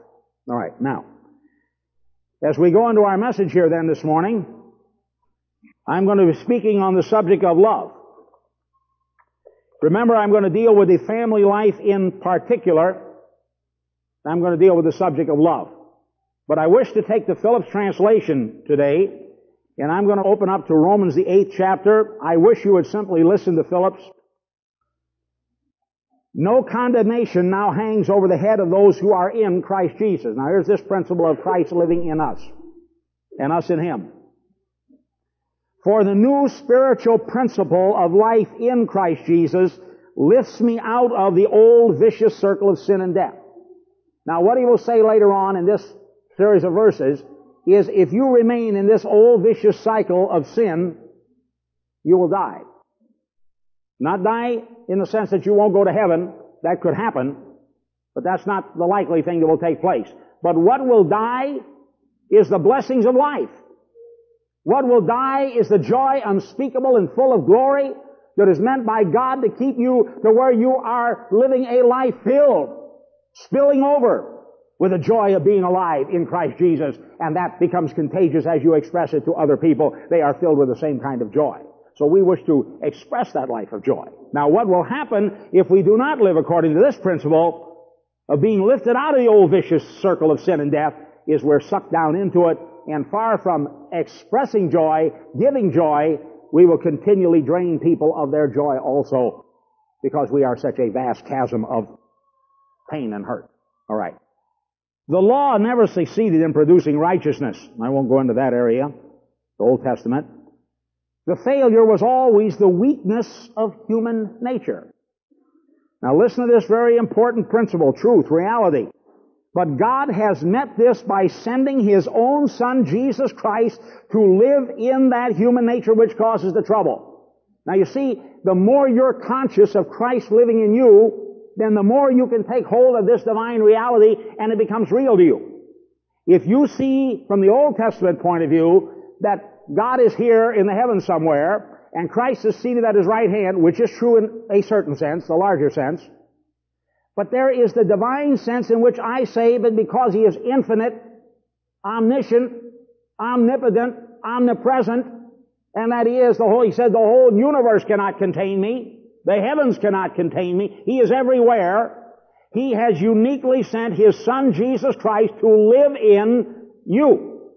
All right, now, as we go into our message here then this morning, I'm going to be speaking on the subject of love. Remember, I'm going to deal with the family life in particular. I'm going to deal with the subject of love. But I wish to take the Phillips translation today and I'm going to open up to Romans the eighth chapter. I wish you would simply listen to Phillips. No condemnation now hangs over the head of those who are in Christ Jesus. Now here's this principle of Christ living in us and us in Him. For the new spiritual principle of life in Christ Jesus lifts me out of the old vicious circle of sin and death. Now what he will say later on in this series of verses is if you remain in this old vicious cycle of sin, you will die. Not die in the sense that you won't go to heaven. That could happen. But that's not the likely thing that will take place. But what will die is the blessings of life. What will die is the joy unspeakable and full of glory that is meant by God to keep you to where you are living a life filled, spilling over with the joy of being alive in Christ Jesus, and that becomes contagious as you express it to other people. They are filled with the same kind of joy. So we wish to express that life of joy. Now what will happen if we do not live according to this principle of being lifted out of the old vicious circle of sin and death is we're sucked down into it and far from expressing joy, giving joy, we will continually drain people of their joy also because we are such a vast chasm of pain and hurt. Alright. The law never succeeded in producing righteousness. I won't go into that area. The Old Testament. The failure was always the weakness of human nature. Now listen to this very important principle, truth, reality. But God has met this by sending His own Son, Jesus Christ, to live in that human nature which causes the trouble. Now you see, the more you're conscious of Christ living in you, then the more you can take hold of this divine reality and it becomes real to you. If you see from the Old Testament point of view that God is here in the heavens somewhere and Christ is seated at his right hand, which is true in a certain sense, the larger sense, but there is the divine sense in which I say that because he is infinite, omniscient, omnipotent, omnipresent, and that he is the whole, he said the whole universe cannot contain me. The heavens cannot contain me. He is everywhere. He has uniquely sent His Son Jesus Christ to live in you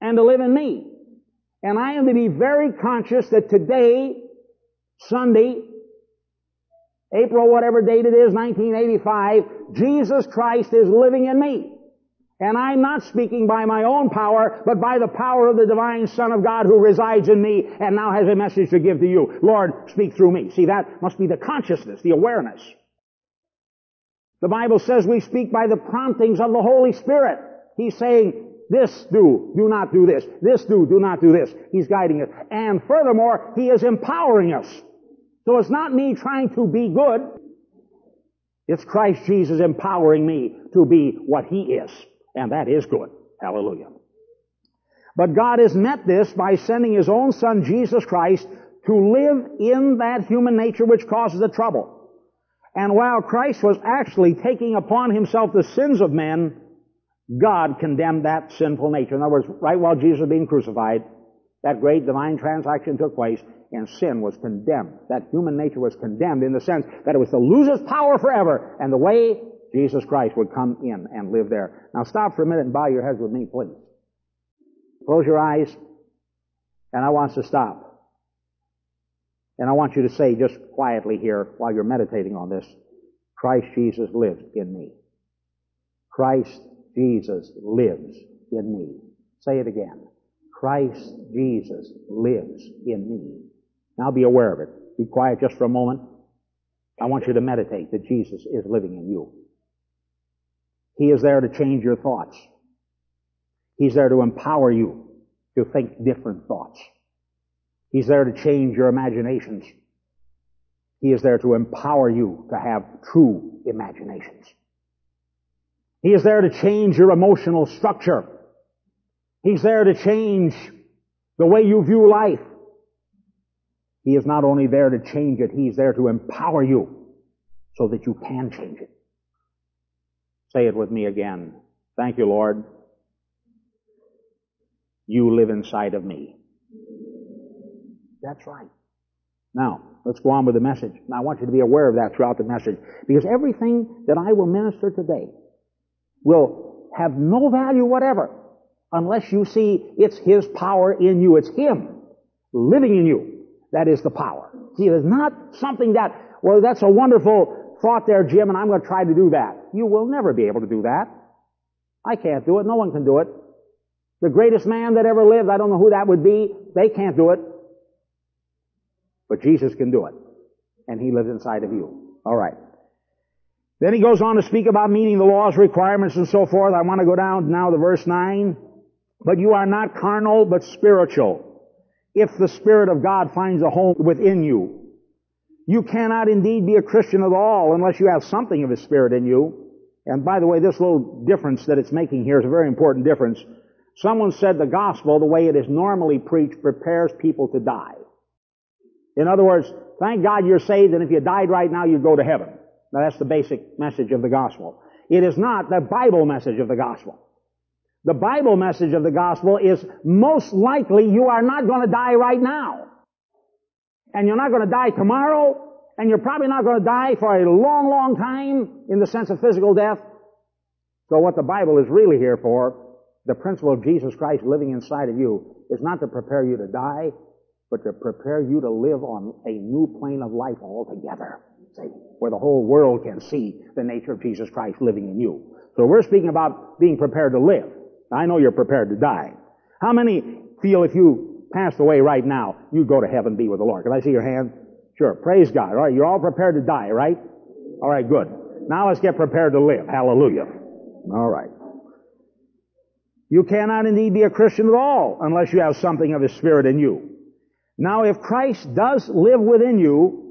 and to live in me. And I am to be very conscious that today, Sunday, April, whatever date it is, 1985, Jesus Christ is living in me. And I'm not speaking by my own power, but by the power of the divine Son of God who resides in me and now has a message to give to you. Lord, speak through me. See, that must be the consciousness, the awareness. The Bible says we speak by the promptings of the Holy Spirit. He's saying, this do, do not do this. This do, do not do this. He's guiding us. And furthermore, He is empowering us. So it's not me trying to be good. It's Christ Jesus empowering me to be what He is. And that is good. Hallelujah. But God has met this by sending His own Son, Jesus Christ, to live in that human nature which causes the trouble. And while Christ was actually taking upon Himself the sins of men, God condemned that sinful nature. In other words, right while Jesus was being crucified, that great divine transaction took place, and sin was condemned. That human nature was condemned in the sense that it was to lose its power forever, and the way Jesus Christ would come in and live there. Now stop for a minute and bow your heads with me, please. Close your eyes, and I want us to stop. And I want you to say just quietly here while you're meditating on this, Christ Jesus lives in me. Christ Jesus lives in me. Say it again. Christ Jesus lives in me. Now be aware of it. Be quiet just for a moment. I want you to meditate that Jesus is living in you. He is there to change your thoughts. He's there to empower you to think different thoughts. He's there to change your imaginations. He is there to empower you to have true imaginations. He is there to change your emotional structure. He's there to change the way you view life. He is not only there to change it, He's there to empower you so that you can change it. Say it with me again. Thank you, Lord. You live inside of me. That's right. Now, let's go on with the message. I want you to be aware of that throughout the message because everything that I will minister today will have no value whatever unless you see it's His power in you. It's Him living in you. That is the power. See, it's not something that, well, that's a wonderful thought there, Jim, and I'm going to try to do that. You will never be able to do that. I can't do it. No one can do it. The greatest man that ever lived, I don't know who that would be. They can't do it. But Jesus can do it. And He lives inside of you. All right. Then he goes on to speak about meeting the laws, requirements, and so forth. I want to go down now to verse 9. But you are not carnal, but spiritual. If the Spirit of God finds a home within you. You cannot indeed be a Christian at all unless you have something of His Spirit in you. And by the way, this little difference that it's making here is a very important difference. Someone said the gospel, the way it is normally preached, prepares people to die. In other words, thank God you're saved, and if you died right now, you'd go to heaven. Now that's the basic message of the gospel. It is not the Bible message of the gospel. The Bible message of the gospel is most likely you are not going to die right now. And you're not going to die tomorrow, and you're probably not going to die for a long, long time in the sense of physical death. So what the Bible is really here for, the principle of Jesus Christ living inside of you, is not to prepare you to die, but to prepare you to live on a new plane of life altogether. See, where the whole world can see the nature of Jesus Christ living in you. So we're speaking about being prepared to live. I know you're prepared to die. How many feel if you passed away right now, you'd go to heaven be with the Lord? Can I see your hand? Sure. Praise God. All right. You're all prepared to die, right? All right, good. Now let's get prepared to live. Hallelujah. All right. You cannot indeed be a Christian at all unless you have something of His Spirit in you. Now if Christ does live within you,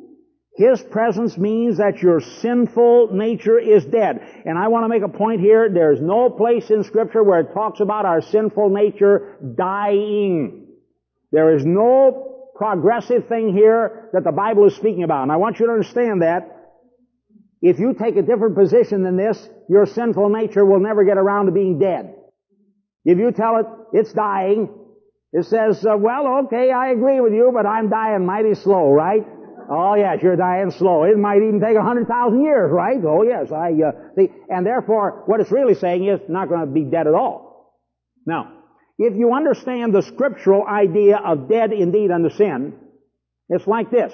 his presence means that your sinful nature is dead. And I want to make a point here. There's no place in scripture where it talks about our sinful nature dying. There is no progressive thing here that the Bible is speaking about. And I want you to understand that. If you take a different position than this, your sinful nature will never get around to being dead. If you tell it it's dying, it says, uh, well, okay, I agree with you, but I'm dying mighty slow, right? Oh yes, you're dying slow. It might even take a hundred thousand years, right? Oh yes, I uh, see. And therefore, what it's really saying is not going to be dead at all. Now, if you understand the scriptural idea of dead indeed unto sin, it's like this.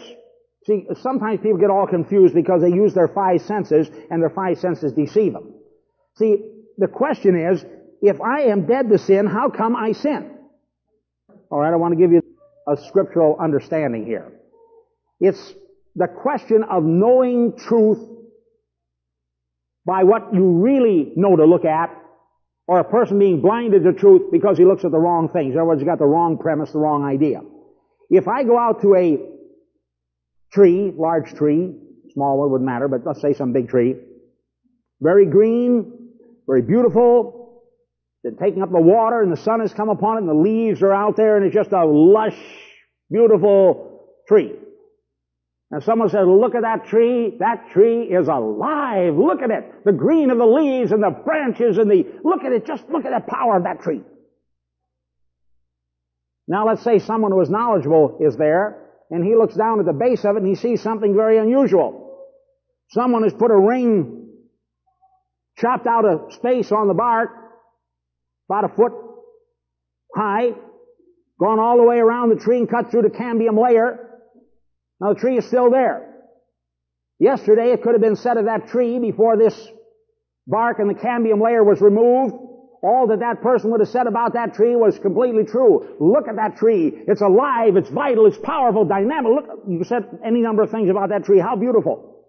See, sometimes people get all confused because they use their five senses and their five senses deceive them. See, the question is, if I am dead to sin, how come I sin? Alright, I want to give you a scriptural understanding here. It's the question of knowing truth by what you really know to look at, or a person being blinded to truth because he looks at the wrong things. In other words, he's got the wrong premise, the wrong idea. If I go out to a tree, large tree, small one wouldn't matter, but let's say some big tree, very green, very beautiful, then taking up the water and the sun has come upon it and the leaves are out there and it's just a lush, beautiful tree. And someone says, look at that tree. That tree is alive. Look at it. The green of the leaves and the branches and the, look at it. Just look at the power of that tree. Now let's say someone who is knowledgeable is there and he looks down at the base of it and he sees something very unusual. Someone has put a ring, chopped out a space on the bark, about a foot high, gone all the way around the tree and cut through the cambium layer, now the tree is still there. Yesterday it could have been said of that tree before this bark and the cambium layer was removed. All that that person would have said about that tree was completely true. Look at that tree. It's alive. It's vital. It's powerful, dynamic. Look, you said any number of things about that tree. How beautiful.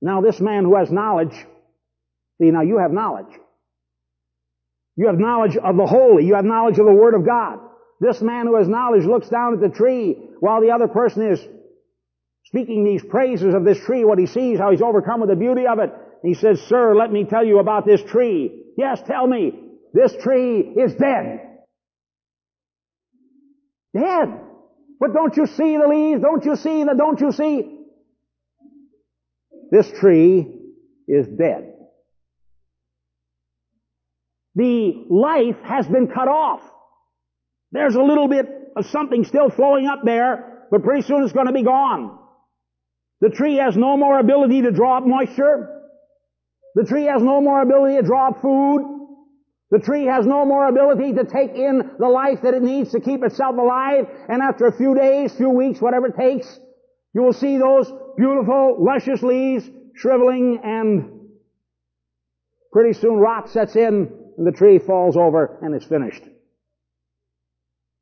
Now this man who has knowledge, see now you have knowledge. You have knowledge of the holy. You have knowledge of the Word of God. This man who has knowledge looks down at the tree while the other person is speaking these praises of this tree, what he sees, how he's overcome with the beauty of it. He says, Sir, let me tell you about this tree. Yes, tell me. This tree is dead. Dead. But don't you see the leaves? Don't you see the, don't you see? This tree is dead. The life has been cut off. There's a little bit of something still flowing up there, but pretty soon it's going to be gone. The tree has no more ability to draw up moisture. The tree has no more ability to draw up food. The tree has no more ability to take in the life that it needs to keep itself alive. And after a few days, few weeks, whatever it takes, you will see those beautiful, luscious leaves shriveling and pretty soon rot sets in and the tree falls over and it's finished.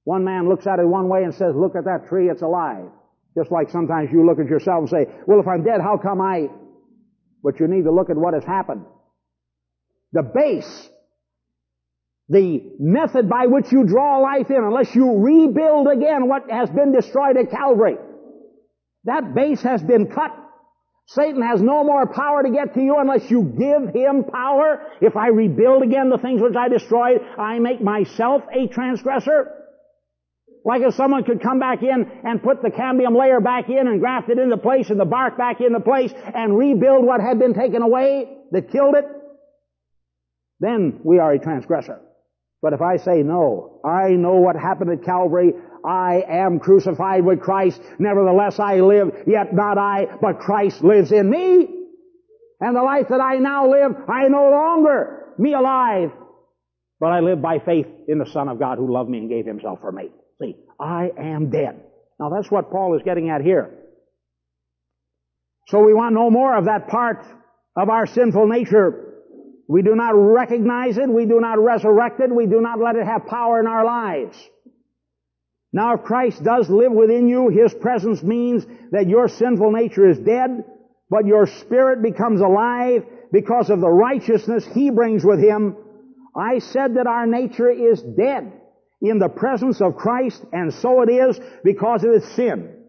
One man looks at it one way and says, look at that tree, it's alive. Just like sometimes you look at yourself and say, well, if I'm dead, how come I? But you need to look at what has happened. The base, the method by which you draw life in, unless you rebuild again what has been destroyed at Calvary, that base has been cut. Satan has no more power to get to you unless you give him power. If I rebuild again the things which I destroyed, I make myself a transgressor. Like if someone could come back in and put the cambium layer back in and graft it into place and the bark back into place and rebuild what had been taken away that killed it, then we are a transgressor. But if I say no, I know what happened at Calvary, I am crucified with Christ, nevertheless I live, yet not I, but Christ lives in me. And the life that I now live, I no longer me alive, but I live by faith in the Son of God who loved me and gave himself for me. See, I am dead. Now that's what Paul is getting at here. So we want no more of that part of our sinful nature. We do not recognize it. We do not resurrect it. We do not let it have power in our lives. Now if Christ does live within you, His presence means that your sinful nature is dead. but your spirit becomes alive because of the righteousness he brings with him. I said that our nature is dead in the presence of Christ, and so it is because of its sin.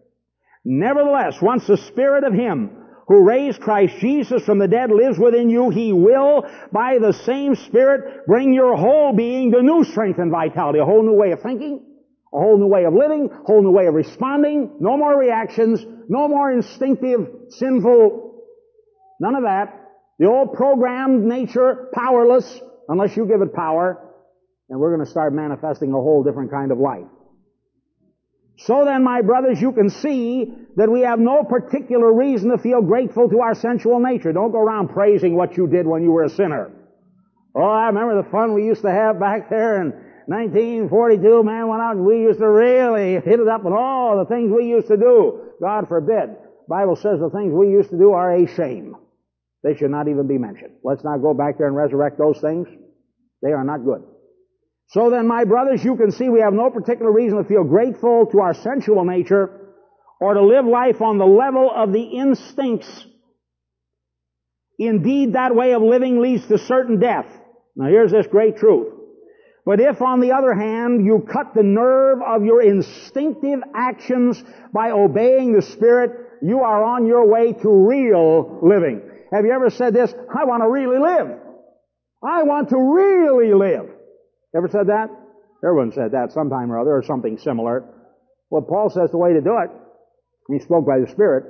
Nevertheless, once the Spirit of Him who raised Christ Jesus from the dead lives within you, He will, by the same Spirit, bring your whole being to new strength and vitality, a whole new way of thinking, a whole new way of living, a whole new way of responding, no more reactions, no more instinctive, sinful, none of that. The old programmed nature, powerless, unless you give it power, and we're going to start manifesting a whole different kind of life. So then, my brothers, you can see that we have no particular reason to feel grateful to our sensual nature. Don't go around praising what you did when you were a sinner. Oh, I remember the fun we used to have back there in 1942. Man went out and we used to really hit it up with all the things we used to do. God forbid. Bible says the things we used to do are a shame. They should not even be mentioned. Let's not go back there and resurrect those things. They are not good. So then, my brothers, you can see we have no particular reason to feel grateful to our sensual nature or to live life on the level of the instincts. Indeed, that way of living leads to certain death. Now here's this great truth. But if, on the other hand, you cut the nerve of your instinctive actions by obeying the Spirit, you are on your way to real living. Have you ever said this? I want to really live. I want to really live. Ever said that? Everyone said that sometime or other, or something similar. Well, Paul says the way to do it, he spoke by the Spirit,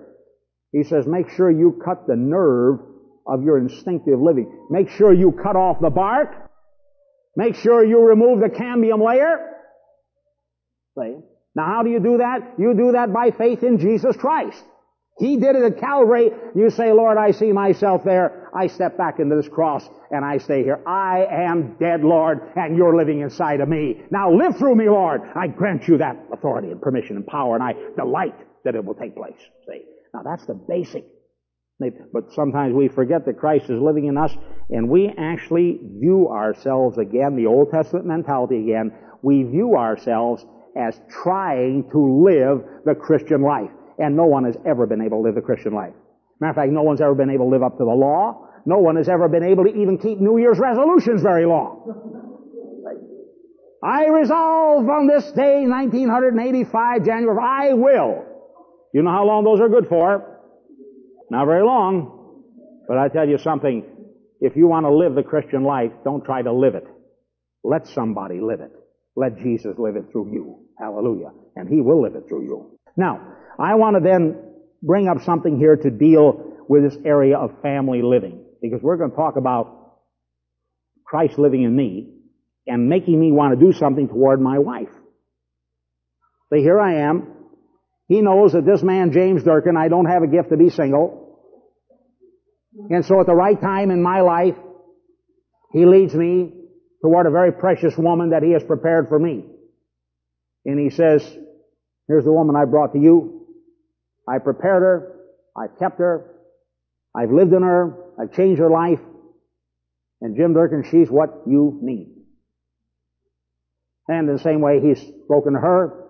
he says, make sure you cut the nerve of your instinctive living. Make sure you cut off the bark. Make sure you remove the cambium layer. See? Now how do you do that? You do that by faith in Jesus Christ. He did it at Calvary. You say, Lord, I see myself there. I step back into this cross and I stay here. I am dead, Lord, and you're living inside of me. Now live through me, Lord. I grant you that authority and permission and power and I delight that it will take place. See? Now that's the basic. But sometimes we forget that Christ is living in us and we actually view ourselves again, the Old Testament mentality again, we view ourselves as trying to live the Christian life. And no one has ever been able to live the Christian life. Matter of fact, no one's ever been able to live up to the law. No one has ever been able to even keep New Year's resolutions very long. I resolve on this day, 1985, January, I will. You know how long those are good for? Not very long. But I tell you something, if you want to live the Christian life, don't try to live it. Let somebody live it. Let Jesus live it through you. Hallelujah. And He will live it through you. Now, I want to then bring up something here to deal with this area of family living. Because we're going to talk about Christ living in me and making me want to do something toward my wife. See, here I am. He knows that this man, James Durkin, I don't have a gift to be single. And so at the right time in my life, he leads me toward a very precious woman that he has prepared for me. And he says, here's the woman I brought to you. I prepared her. I've kept her. I've lived in her. I've changed her life. And Jim Durkin, she's what you need. And in the same way, he's spoken to her.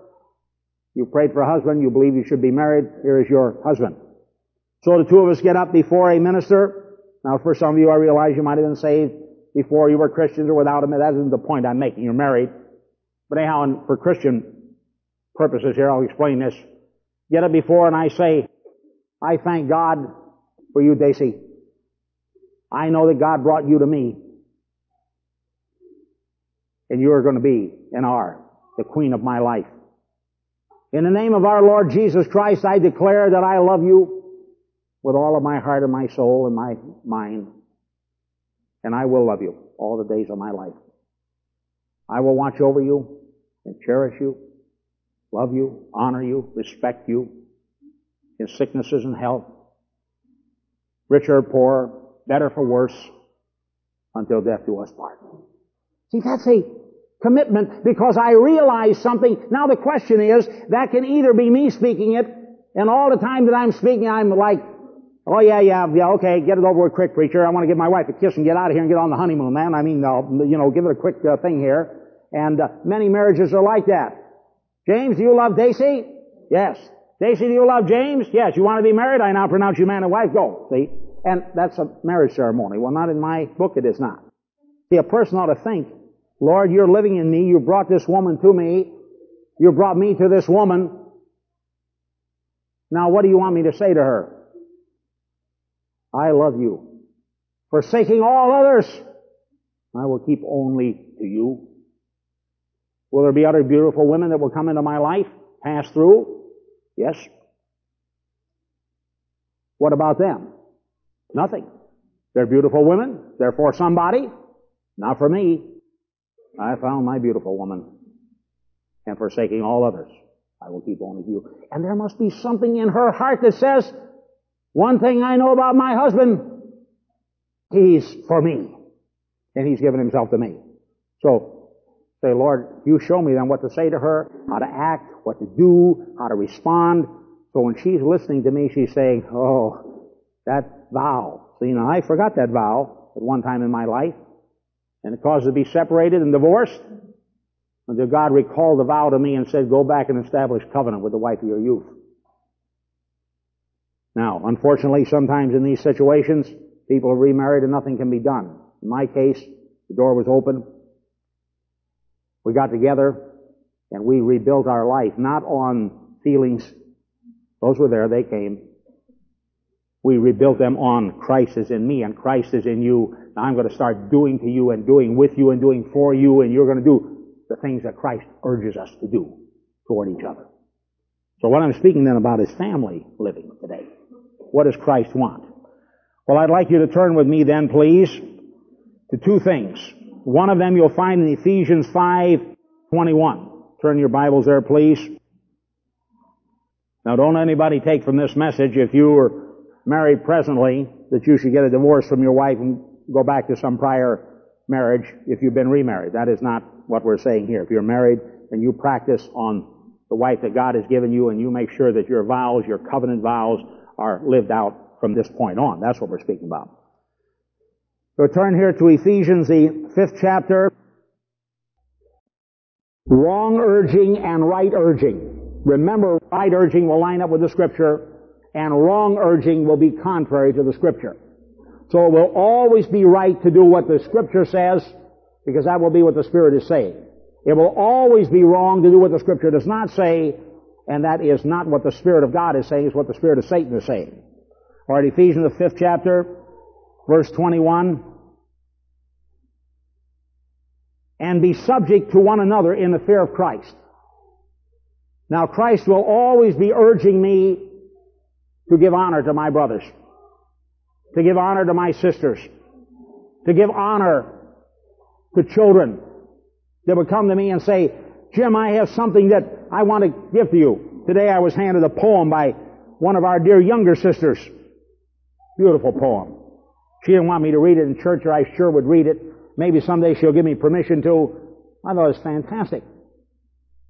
You prayed for a husband. You believe you should be married. Here is your husband. So the two of us get up before a minister. Now, for some of you, I realize you might have been saved before you were Christians or without him. That isn't the point I'm making. You're married. But anyhow, for Christian purposes here, I'll explain this get up before and I say, I thank God for you, Daisy. I know that God brought you to me. And you are going to be and are the queen of my life. In the name of our Lord Jesus Christ, I declare that I love you with all of my heart and my soul and my mind. And I will love you all the days of my life. I will watch over you and cherish you love you, honor you, respect you in sicknesses and health, rich or poor, better for worse, until death do us part. See, that's a commitment because I realize something. Now the question is, that can either be me speaking it, and all the time that I'm speaking, I'm like, oh yeah, yeah, yeah, okay, get it over with quick, preacher. I want to give my wife a kiss and get out of here and get on the honeymoon, man. I mean, you know, give it a quick uh, thing here. And uh, many marriages are like that. James, do you love Daisy? Yes. Daisy, do you love James? Yes. You want to be married? I now pronounce you man and wife. Go. See? And that's a marriage ceremony. Well, not in my book, it is not. See, a person ought to think, Lord, you're living in me. You brought this woman to me. You brought me to this woman. Now, what do you want me to say to her? I love you. Forsaking all others, I will keep only to you. Will there be other beautiful women that will come into my life, pass through? Yes. What about them? Nothing. They're beautiful women. They're for somebody. Not for me. I found my beautiful woman. And forsaking all others, I will keep only you. And there must be something in her heart that says, one thing I know about my husband, he's for me. And he's given himself to me. So, say, Lord, you show me then what to say to her, how to act, what to do, how to respond. So when she's listening to me, she's saying, oh, that vow. See, now I forgot that vow at one time in my life, and it caused to be separated and divorced. Until God recalled the vow to me and said, go back and establish covenant with the wife of your youth. Now, unfortunately, sometimes in these situations, people are remarried and nothing can be done. In my case, the door was open. We got together and we rebuilt our life, not on feelings. Those were there, they came. We rebuilt them on Christ is in me and Christ is in you. Now I'm going to start doing to you and doing with you and doing for you and you're going to do the things that Christ urges us to do toward each other. So what I'm speaking then about is family living today. What does Christ want? Well, I'd like you to turn with me then, please, to two things. One of them you'll find in Ephesians 5:21. Turn your Bibles there, please. Now, don't anybody take from this message if you were married presently that you should get a divorce from your wife and go back to some prior marriage if you've been remarried. That is not what we're saying here. If you're married and you practice on the wife that God has given you and you make sure that your vows, your covenant vows, are lived out from this point on. That's what we're speaking about. So turn here to Ephesians, the fifth chapter. Wrong urging and right urging. Remember, right urging will line up with the scripture, and wrong urging will be contrary to the scripture. So it will always be right to do what the scripture says, because that will be what the Spirit is saying. It will always be wrong to do what the scripture does not say, and that is not what the Spirit of God is saying, it's what the Spirit of Satan is saying. All right, Ephesians the fifth chapter, verse 21. And be subject to one another in the fear of Christ. Now Christ will always be urging me to give honor to my brothers, to give honor to my sisters, to give honor to children that would come to me and say, Jim, I have something that I want to give to you. Today I was handed a poem by one of our dear younger sisters. Beautiful poem. She didn't want me to read it in church or I sure would read it. Maybe someday she'll give me permission to. I thought it was fantastic.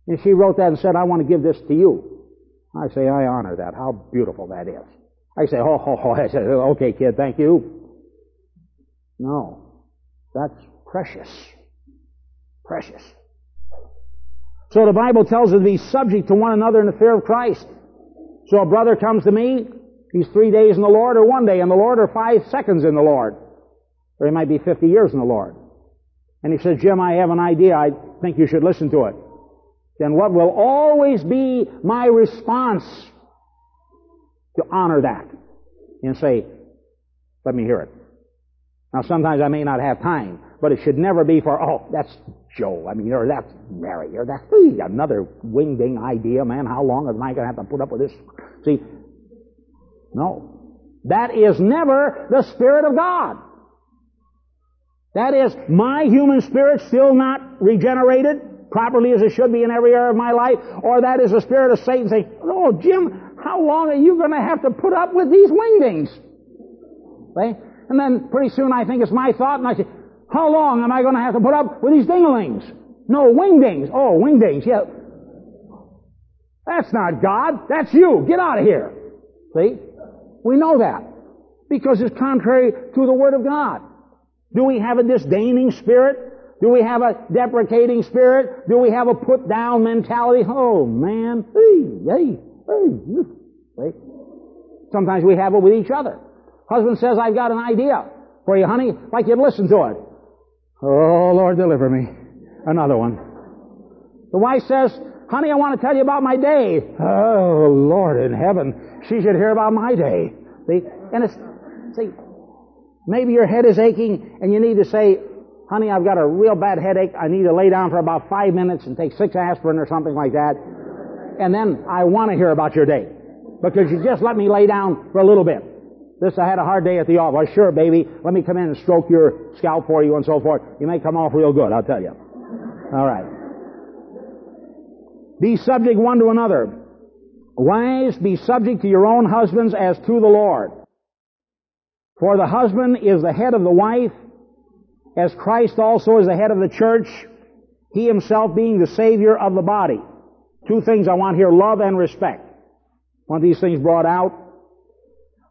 And she wrote that and said, I want to give this to you. I say, I honor that. How beautiful that is. I say, oh, oh, oh. I said, okay, kid, thank you. No. That's precious. Precious. So the Bible tells us to be subject to one another in the fear of Christ. So a brother comes to me, he's three days in the Lord, or one day in the Lord, or five seconds in the Lord. Or he might be 50 years in the Lord. And he says, Jim, I have an idea. I think you should listen to it. Then what will always be my response to honor that and say, let me hear it. Now sometimes I may not have time, but it should never be for, oh, that's Joe. I mean, or that's Mary, or that's hey, another wing-ding idea, man. How long am I going to have to put up with this? See, no. That is never the Spirit of God. That is my human spirit still not regenerated properly as it should be in every area of my life, or that is the spirit of Satan saying, oh, Jim, how long are you going to have to put up with these wingdings? See? And then pretty soon I think it's my thought, and I say, how long am I going to have to put up with these dinglings? No, wingdings. Oh, wingdings, yeah. That's not God. That's you. Get out of here. See? We know that. Because it's contrary to the Word of God. Do we have a disdaining spirit? Do we have a deprecating spirit? Do we have a put down mentality? Oh man, hey, hey, See? Sometimes we have it with each other. Husband says, I've got an idea for you, honey, like you'd listen to it. Oh, Lord, deliver me. Another one. The wife says, honey, I want to tell you about my day. Oh, Lord in heaven, she should hear about my day. See? And it's, see, maybe your head is aching and you need to say, honey, I've got a real bad headache. I need to lay down for about five minutes and take six aspirin or something like that. And then I want to hear about your day. Because you just let me lay down for a little bit. This, I had a hard day at the office. Sure, baby. Let me come in and stroke your scalp for you and so forth. You may come off real good, I'll tell you. All right. Be subject one to another. Wives, be subject to your own husbands as to the Lord. For the husband is the head of the wife, as Christ also is the head of the church, he himself being the Savior of the body. Two things I want here, love and respect. Want these things brought out?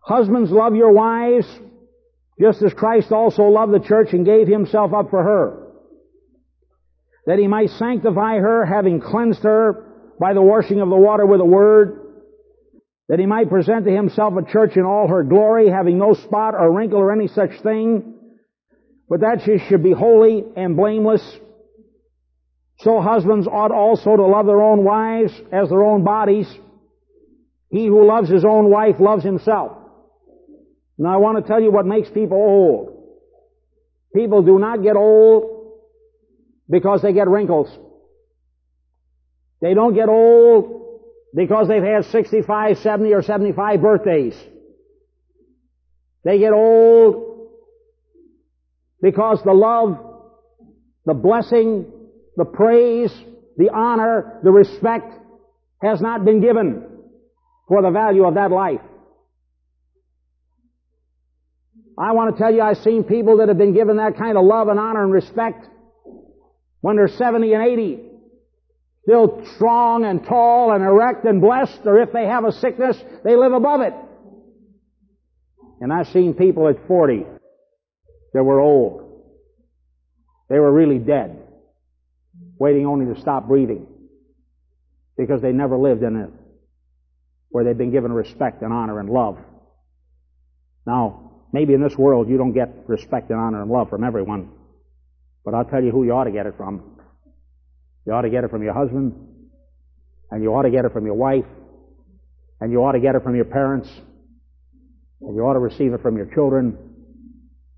Husbands, love your wives, just as Christ also loved the church and gave himself up for her, that he might sanctify her, having cleansed her by the washing of the water with the word, that he might present to himself a church in all her glory, having no spot or wrinkle or any such thing, but that she should be holy and blameless. So husbands ought also to love their own wives as their own bodies. He who loves his own wife loves himself. Now I want to tell you what makes people old. People do not get old because they get wrinkles. They don't get old because they've had 65, 70, or 75 birthdays. They get old because the love, the blessing, the praise, the honor, the respect has not been given for the value of that life. I want to tell you, I've seen people that have been given that kind of love and honor and respect when they're 70 and 80. Still strong and tall and erect and blessed, or if they have a sickness, they live above it. And I've seen people at 40 that were old. They were really dead, waiting only to stop breathing because they never lived in it where they've been given respect and honor and love. Now, Maybe in this world you don't get respect and honor and love from everyone. But I'll tell you who you ought to get it from. You ought to get it from your husband, and you ought to get it from your wife, and you ought to get it from your parents, and you ought to receive it from your children,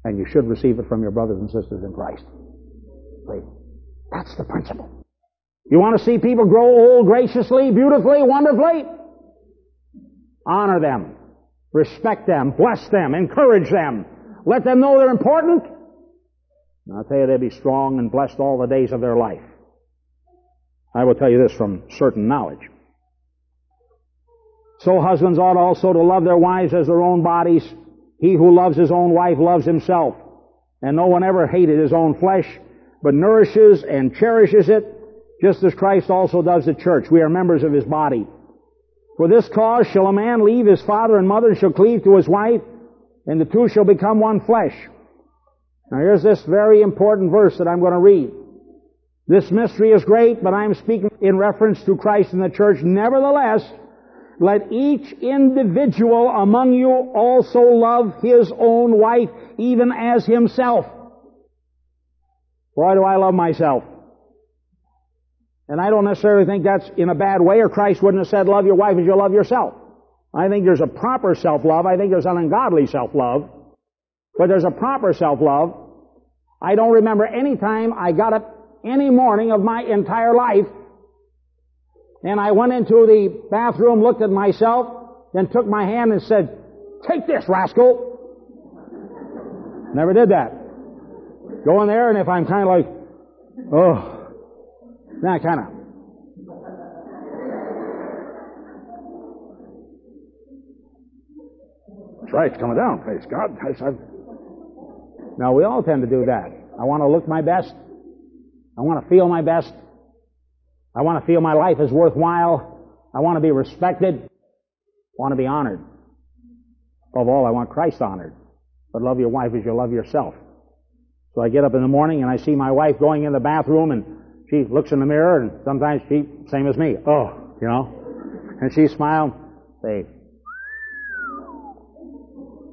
and you should receive it from your brothers and sisters in Christ. That's the principle. You want to see people grow old graciously, beautifully, wonderfully? Honor them. Respect them, bless them, encourage them. Let them know they're important. And I'll tell you, they'll be strong and blessed all the days of their life. I will tell you this from certain knowledge. So husbands ought also to love their wives as their own bodies. He who loves his own wife loves himself. And no one ever hated his own flesh, but nourishes and cherishes it, just as Christ also does the church. We are members of his body. For this cause shall a man leave his father and mother and shall cleave to his wife, and the two shall become one flesh. Now here's this very important verse that I'm going to read. This mystery is great, but I'm speaking in reference to Christ and the church. Nevertheless, let each individual among you also love his own wife even as himself. Why do I love myself? And I don't necessarily think that's in a bad way, or Christ wouldn't have said, love your wife as you love yourself. I think there's a proper self-love. I think there's an ungodly self-love. But there's a proper self-love. I don't remember any time I got up any morning of my entire life and I went into the bathroom, looked at myself, then took my hand and said, take this, rascal. Never did that. Go in there and if I'm kind of like, oh, that kind of. That's right, it's coming down. Praise God. Now, we all tend to do that. I want to look my best. I want to feel my best. I want to feel my life is worthwhile. I want to be respected. I want to be honored. Above all, I want Christ honored. But love your wife as you love yourself. So I get up in the morning and I see my wife going in the bathroom and she looks in the mirror and sometimes she, same as me, oh, you know. And she smiled. Say,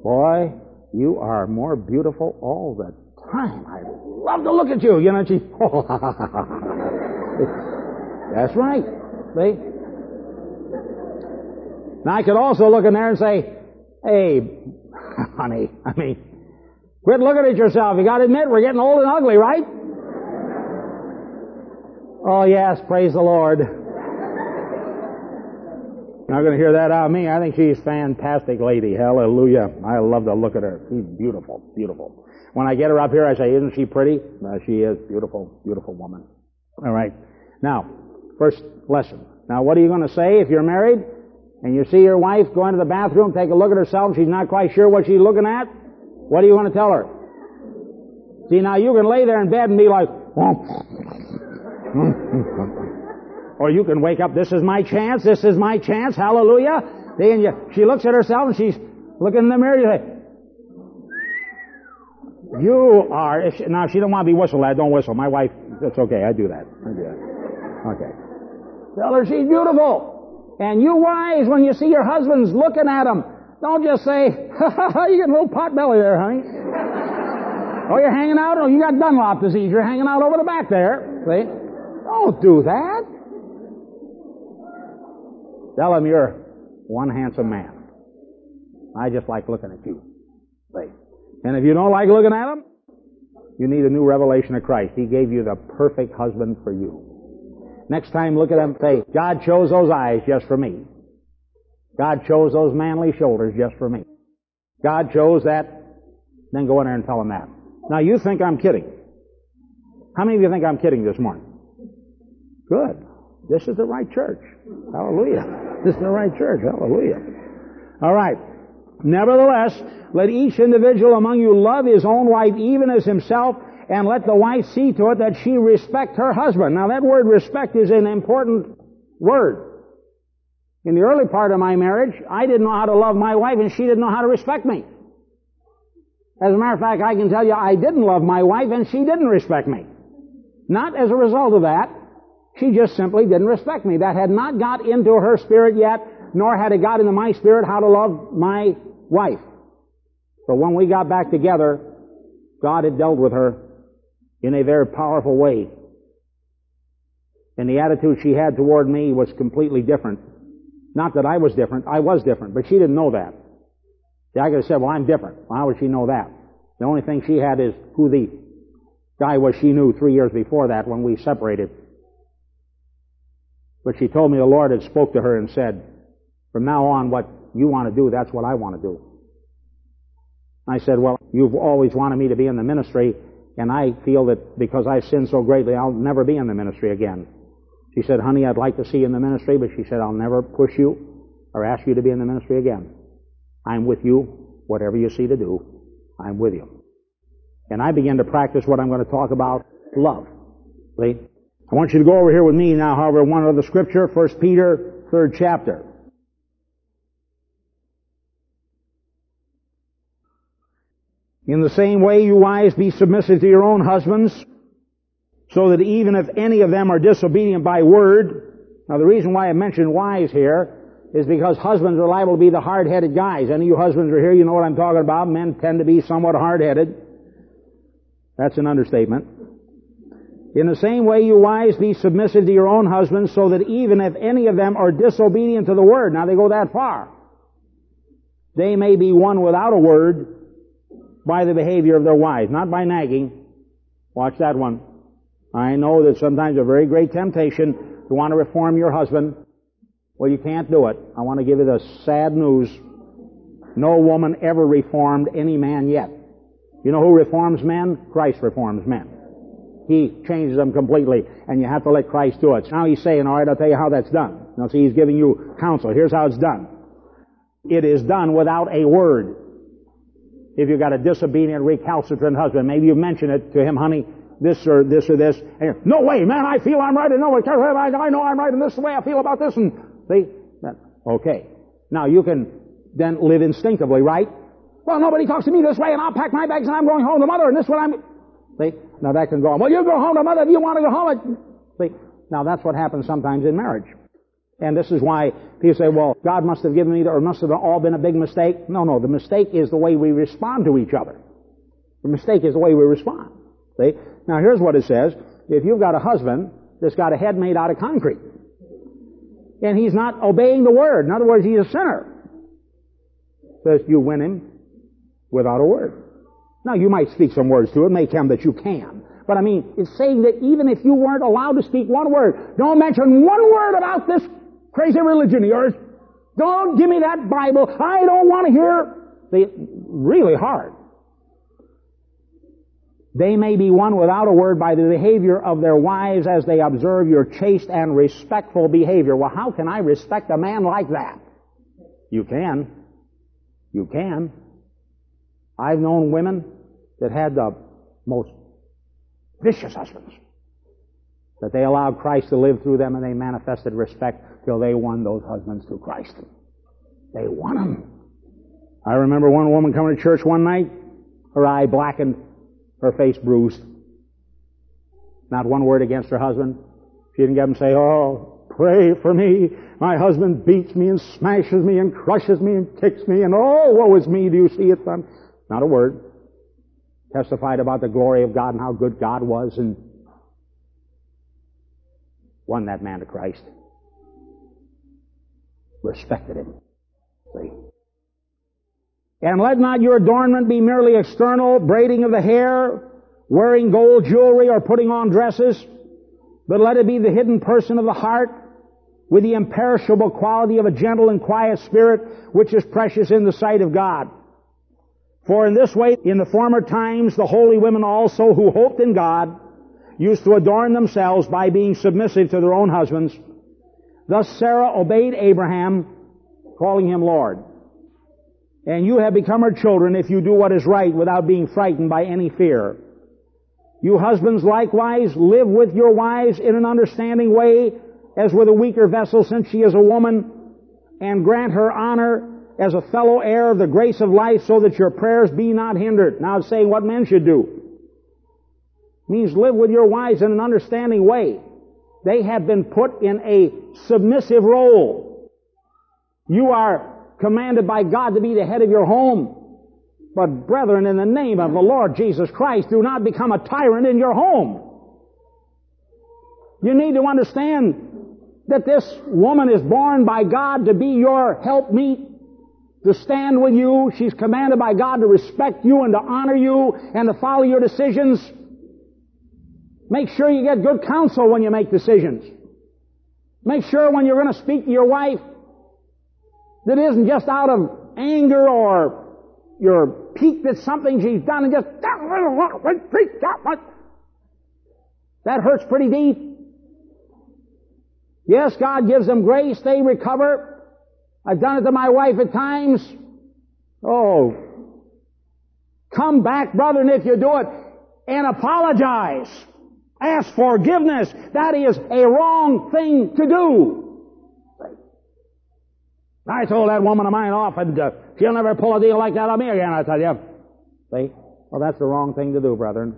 boy, you are more beautiful all the time. I love to look at you. You know, she, that's right. See? Now I could also look in there and say, hey, honey, I mean, quit looking at yourself. You gotta admit, we're getting old and ugly, right? Oh yes, praise the Lord. Not going to hear that out of me. I think she's a fantastic lady. Hallelujah. I love to look at her. She's beautiful, beautiful. When I get her up here, I say, isn't she pretty? Uh, she is. Beautiful, beautiful woman. All right. Now, first lesson. Now, what are you going to say if you're married and you see your wife go into the bathroom, take a look at herself, she's not quite sure what she's looking at? What do you want to tell her? See, now you can lay there in bed and be like, or you can wake up, this is my chance, this is my chance, hallelujah. And you, she looks at herself and she's looking in the mirror, you say, you are, if she, now she don't want to be whistled at, don't whistle. My wife, that's okay, I do that. I do that. Okay. Tell her she's beautiful. And you wives, when you see your husbands looking at them, don't just say, ha ha ha, you got a little pot belly there, honey. oh, you're hanging out, oh, you got Dunlop disease, you're hanging out over the back there. See? Don't do that. Tell him you're one handsome man. I just like looking at you. See? And if you don't like looking at him, you need a new revelation of Christ. He gave you the perfect husband for you. Next time, look at him and say, God chose those eyes just for me. God chose those manly shoulders just for me. God chose that. Then go in there and tell him that. Now you think I'm kidding. How many of you think I'm kidding this morning? Good. This is the right church. Hallelujah. This is the right church. Hallelujah. All right. Nevertheless, let each individual among you love his own wife even as himself, and let the wife see to it that she respect her husband. Now that word respect is an important word. In the early part of my marriage, I didn't know how to love my wife and she didn't know how to respect me. As a matter of fact, I can tell you I didn't love my wife and she didn't respect me. Not as a result of that. She just simply didn't respect me. That had not got into her spirit yet, nor had it got into my spirit how to love my wife. But when we got back together, God had dealt with her in a very powerful way. And the attitude she had toward me was completely different. Not that I was different, I was different, but she didn't know that. See, I could have said, well, I'm different. How would she know that? The only thing she had is who the guy was she knew three years before that when we separated. But she told me the Lord had spoke to her and said, from now on, what you want to do, that's what I want to do. I said, well, you've always wanted me to be in the ministry, and I feel that because I've sinned so greatly, I'll never be in the ministry again. She said, honey, I'd like to see you in the ministry, but she said, I'll never push you or ask you to be in the ministry again. I'm with you, whatever you see to do, I'm with you. And I began to practice what I'm going to talk about, love. See? I want you to go over here with me now, however, one other scripture, 1 Peter, third chapter. In the same way, you wives, be submissive to your own husbands, so that even if any of them are disobedient by word, now the reason why I mention wives here is because husbands are liable to be the hard-headed guys. Any of you husbands are here, you know what I'm talking about. Men tend to be somewhat hard-headed. That's an understatement. In the same way, you wives, be submissive to your own husbands, so that even if any of them are disobedient to the word, now they go that far, they may be won without a word by the behavior of their wives, not by nagging. Watch that one. I know that sometimes a very great temptation to want to reform your husband. Well, you can't do it. I want to give you the sad news. No woman ever reformed any man yet. You know who reforms men? Christ reforms men. He changes them completely, and you have to let Christ do it. Now he's saying, all right, I'll tell you how that's done. Now see, he's giving you counsel. Here's how it's done. It is done without a word if you've got a disobedient, recalcitrant husband. Maybe you mention it to him, honey, this or this or this. And no way, man, I feel I'm right, and no, I, I know I'm right, and this is the way I feel about this, and see? Okay. Now you can then live instinctively, right? Well, nobody talks to me this way, and I'll pack my bags, and I'm going home to mother, and this is what I'm... See? Now that can go on. Well, you go home to mother if you want to go home. See? Now that's what happens sometimes in marriage. And this is why people say, well, God must have given me, the, or must have all been a big mistake. No, no, the mistake is the way we respond to each other. The mistake is the way we respond. See? Now here's what it says. If you've got a husband that's got a head made out of concrete, and he's not obeying the word, in other words, he's a sinner, says you win him without a word. Now you might speak some words to him, make him that you can. But I mean, it's saying that even if you weren't allowed to speak one word, don't mention one word about this crazy religion of yours. Don't give me that Bible. I don't want to hear. They, really hard. They may be won without a word by the behavior of their wives as they observe your chaste and respectful behavior. Well, how can I respect a man like that? You can. You can. I've known women that had the most vicious husbands. That they allowed Christ to live through them and they manifested respect till they won those husbands to Christ. They won them. I remember one woman coming to church one night, her eye blackened, her face bruised. Not one word against her husband. She didn't get him say, oh, pray for me. My husband beats me and smashes me and crushes me and kicks me and oh, woe is me. Do you see it, son? Not a word. Testified about the glory of God and how good God was and won that man to Christ. Respected him. See? And let not your adornment be merely external, braiding of the hair, wearing gold jewelry, or putting on dresses, but let it be the hidden person of the heart, with the imperishable quality of a gentle and quiet spirit, which is precious in the sight of God. For in this way, in the former times, the holy women also who hoped in God used to adorn themselves by being submissive to their own husbands. Thus Sarah obeyed Abraham, calling him Lord. And you have become her children if you do what is right without being frightened by any fear. You husbands likewise live with your wives in an understanding way as with a weaker vessel since she is a woman and grant her honor as a fellow heir of the grace of life so that your prayers be not hindered. Now saying what men should do. Means live with your wives in an understanding way. They have been put in a submissive role. You are commanded by God to be the head of your home. But brethren, in the name of the Lord Jesus Christ, do not become a tyrant in your home. You need to understand that this woman is born by God to be your helpmeet, to stand with you. She's commanded by God to respect you and to honor you and to follow your decisions. Make sure you get good counsel when you make decisions. Make sure when you're going to speak to your wife that isn't just out of anger or you're piqued at something she's done and just that hurts pretty deep. Yes, God gives them grace, they recover. I've done it to my wife at times. Oh, come back, brother, and if you do it, and apologize. Ask forgiveness. That is a wrong thing to do. I told that woman of mine off, and uh, she'll never pull a deal like that on me again, I tell you. See? Well, that's the wrong thing to do, brethren.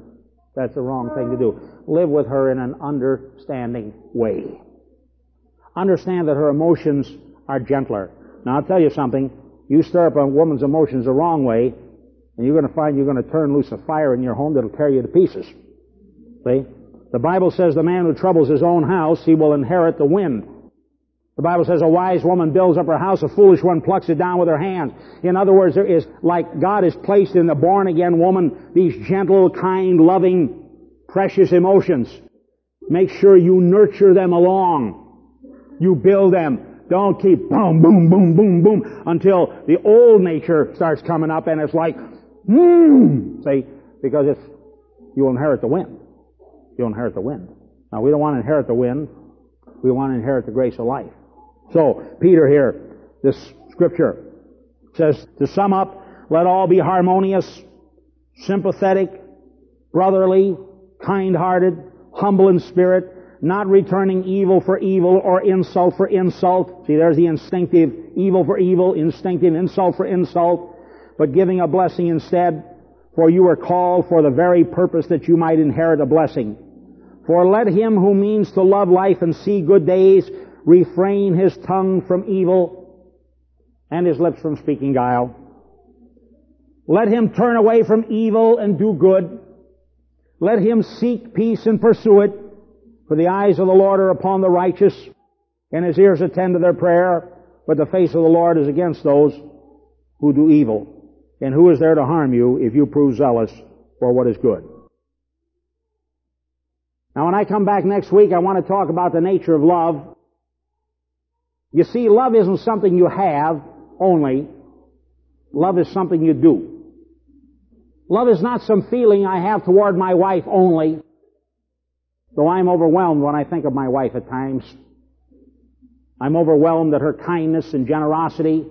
That's the wrong thing to do. Live with her in an understanding way. Understand that her emotions are gentler. Now, I'll tell you something. You stir up a woman's emotions the wrong way, and you're going to find you're going to turn loose a fire in your home that'll tear you to pieces. See? The Bible says the man who troubles his own house, he will inherit the wind. The Bible says a wise woman builds up her house, a foolish one plucks it down with her hands. In other words, there is, like God has placed in the born again woman, these gentle, kind, loving, precious emotions. Make sure you nurture them along. You build them. Don't keep boom, boom, boom, boom, boom until the old nature starts coming up and it's like, hmm, see, because it's, you'll inherit the wind. You'll inherit the wind. Now we don't want to inherit the wind. We want to inherit the grace of life. So, Peter here, this scripture says, to sum up, let all be harmonious, sympathetic, brotherly, kind-hearted, humble in spirit, not returning evil for evil or insult for insult. See, there's the instinctive evil for evil, instinctive insult for insult, but giving a blessing instead, for you are called for the very purpose that you might inherit a blessing. For let him who means to love life and see good days refrain his tongue from evil and his lips from speaking guile. Let him turn away from evil and do good. Let him seek peace and pursue it. For the eyes of the Lord are upon the righteous, and his ears attend to their prayer, but the face of the Lord is against those who do evil. And who is there to harm you if you prove zealous for what is good? Now when I come back next week, I want to talk about the nature of love. You see, love isn't something you have only. Love is something you do. Love is not some feeling I have toward my wife only, though I'm overwhelmed when I think of my wife at times. I'm overwhelmed at her kindness and generosity,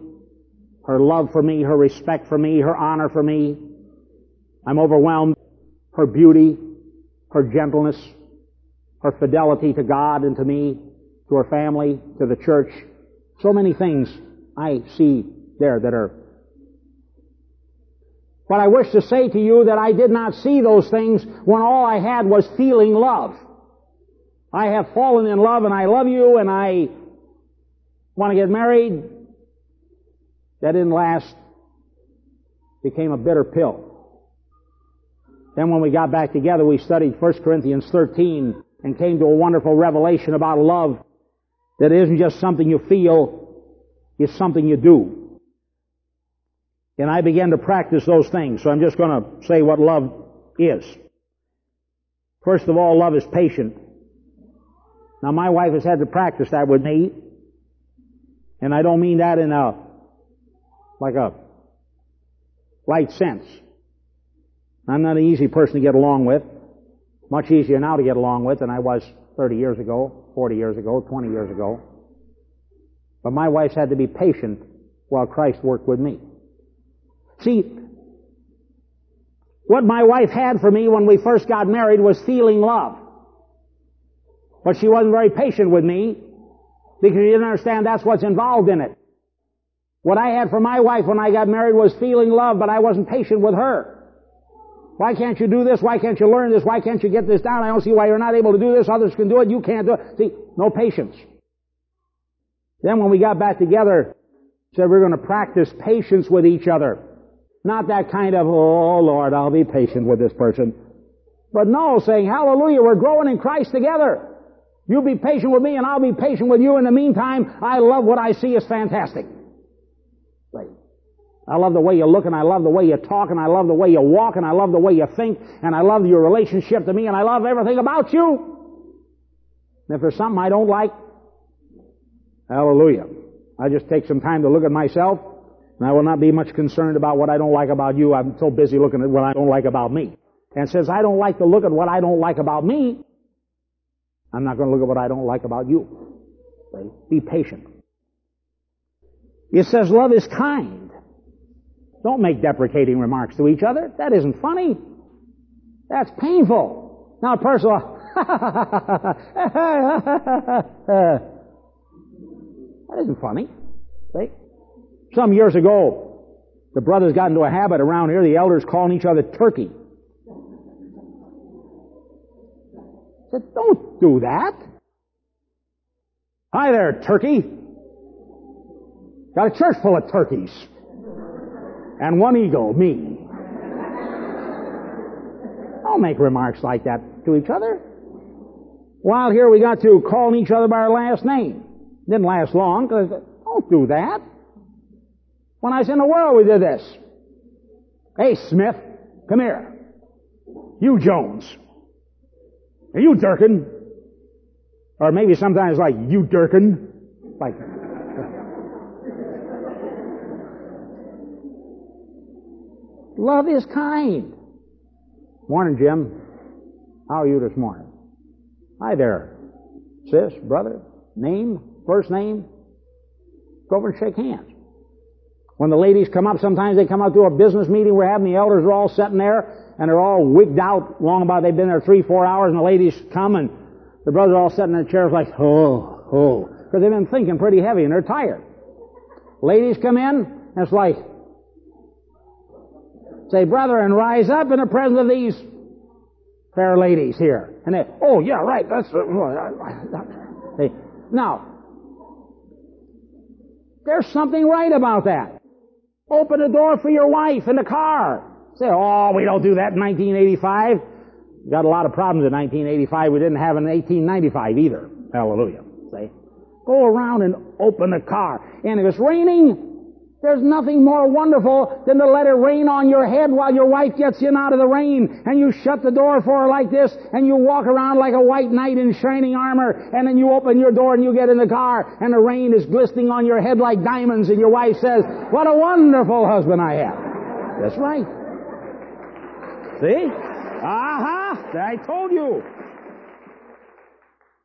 her love for me, her respect for me, her honor for me. I'm overwhelmed her beauty, her gentleness, her fidelity to God and to me, to her family, to the church. So many things I see there that are but I wish to say to you that I did not see those things when all I had was feeling love. I have fallen in love and I love you and I want to get married. That didn't last. Became a bitter pill. Then when we got back together, we studied 1 Corinthians 13 and came to a wonderful revelation about love that isn't just something you feel, it's something you do. And I began to practice those things. So I'm just going to say what love is. First of all, love is patient. Now my wife has had to practice that with me. And I don't mean that in a, like a light sense. I'm not an easy person to get along with. Much easier now to get along with than I was 30 years ago, 40 years ago, 20 years ago. But my wife's had to be patient while Christ worked with me. See, what my wife had for me when we first got married was feeling love. But she wasn't very patient with me because she didn't understand that's what's involved in it. What I had for my wife when I got married was feeling love, but I wasn't patient with her. Why can't you do this? Why can't you learn this? Why can't you get this down? I don't see why you're not able to do this. Others can do it. You can't do it. See, no patience. Then when we got back together, said we're going to practice patience with each other. Not that kind of, oh Lord, I'll be patient with this person. But no, saying, hallelujah, we're growing in Christ together. You be patient with me and I'll be patient with you. In the meantime, I love what I see is fantastic. I love the way you look and I love the way you talk and I love the way you walk and I love the way you think and I love your relationship to me and I love everything about you. And if there's something I don't like, hallelujah. I just take some time to look at myself and I will not be much concerned about what I don't like about you. I'm so busy looking at what I don't like about me. And since I don't like to look at what I don't like about me, I'm not going to look at what I don't like about you. Be patient. It says love is kind. Don't make deprecating remarks to each other. That isn't funny. That's painful. Now, personal. that isn't funny. See? Some years ago, the brothers got into a habit around here, the elders calling each other turkey. I said, don't do that. Hi there, turkey. Got a church full of turkeys. And one eagle, me. Don't make remarks like that to each other. While here we got to calling each other by our last name. Didn't last long, because I said, don't do that. When I was in the world, we did this. Hey, Smith, come here. You, Jones. Are you Durkin? Or maybe sometimes like, you Durkin. Like, love is kind. Morning, Jim. How are you this morning? Hi there. Sis, brother, name, first name. Go over and shake hands. When the ladies come up, sometimes they come up to a business meeting we're having, the elders are all sitting there, and they're all wigged out long about they've been there three, four hours, and the ladies come, and the brothers are all sitting in their chairs like, oh, oh, because they've been thinking pretty heavy, and they're tired. Ladies come in, and it's like, say, brother, and rise up in the presence of these fair ladies here. And they, oh, yeah, right, that's, uh, now, There's something right about that. Open the door for your wife in the car. Say, oh, we don't do that in 1985. Got a lot of problems in 1985 we didn't have in 1895 either. Hallelujah. Say, Go around and open the car. And if it's raining, there's nothing more wonderful than to let it rain on your head while your wife gets in out of the rain and you shut the door for her like this and you walk around like a white knight in shining armor and then you open your door and you get in the car and the rain is glistening on your head like diamonds and your wife says, what a wonderful husband I have. That's right. See? Aha! Uh-huh. I told you.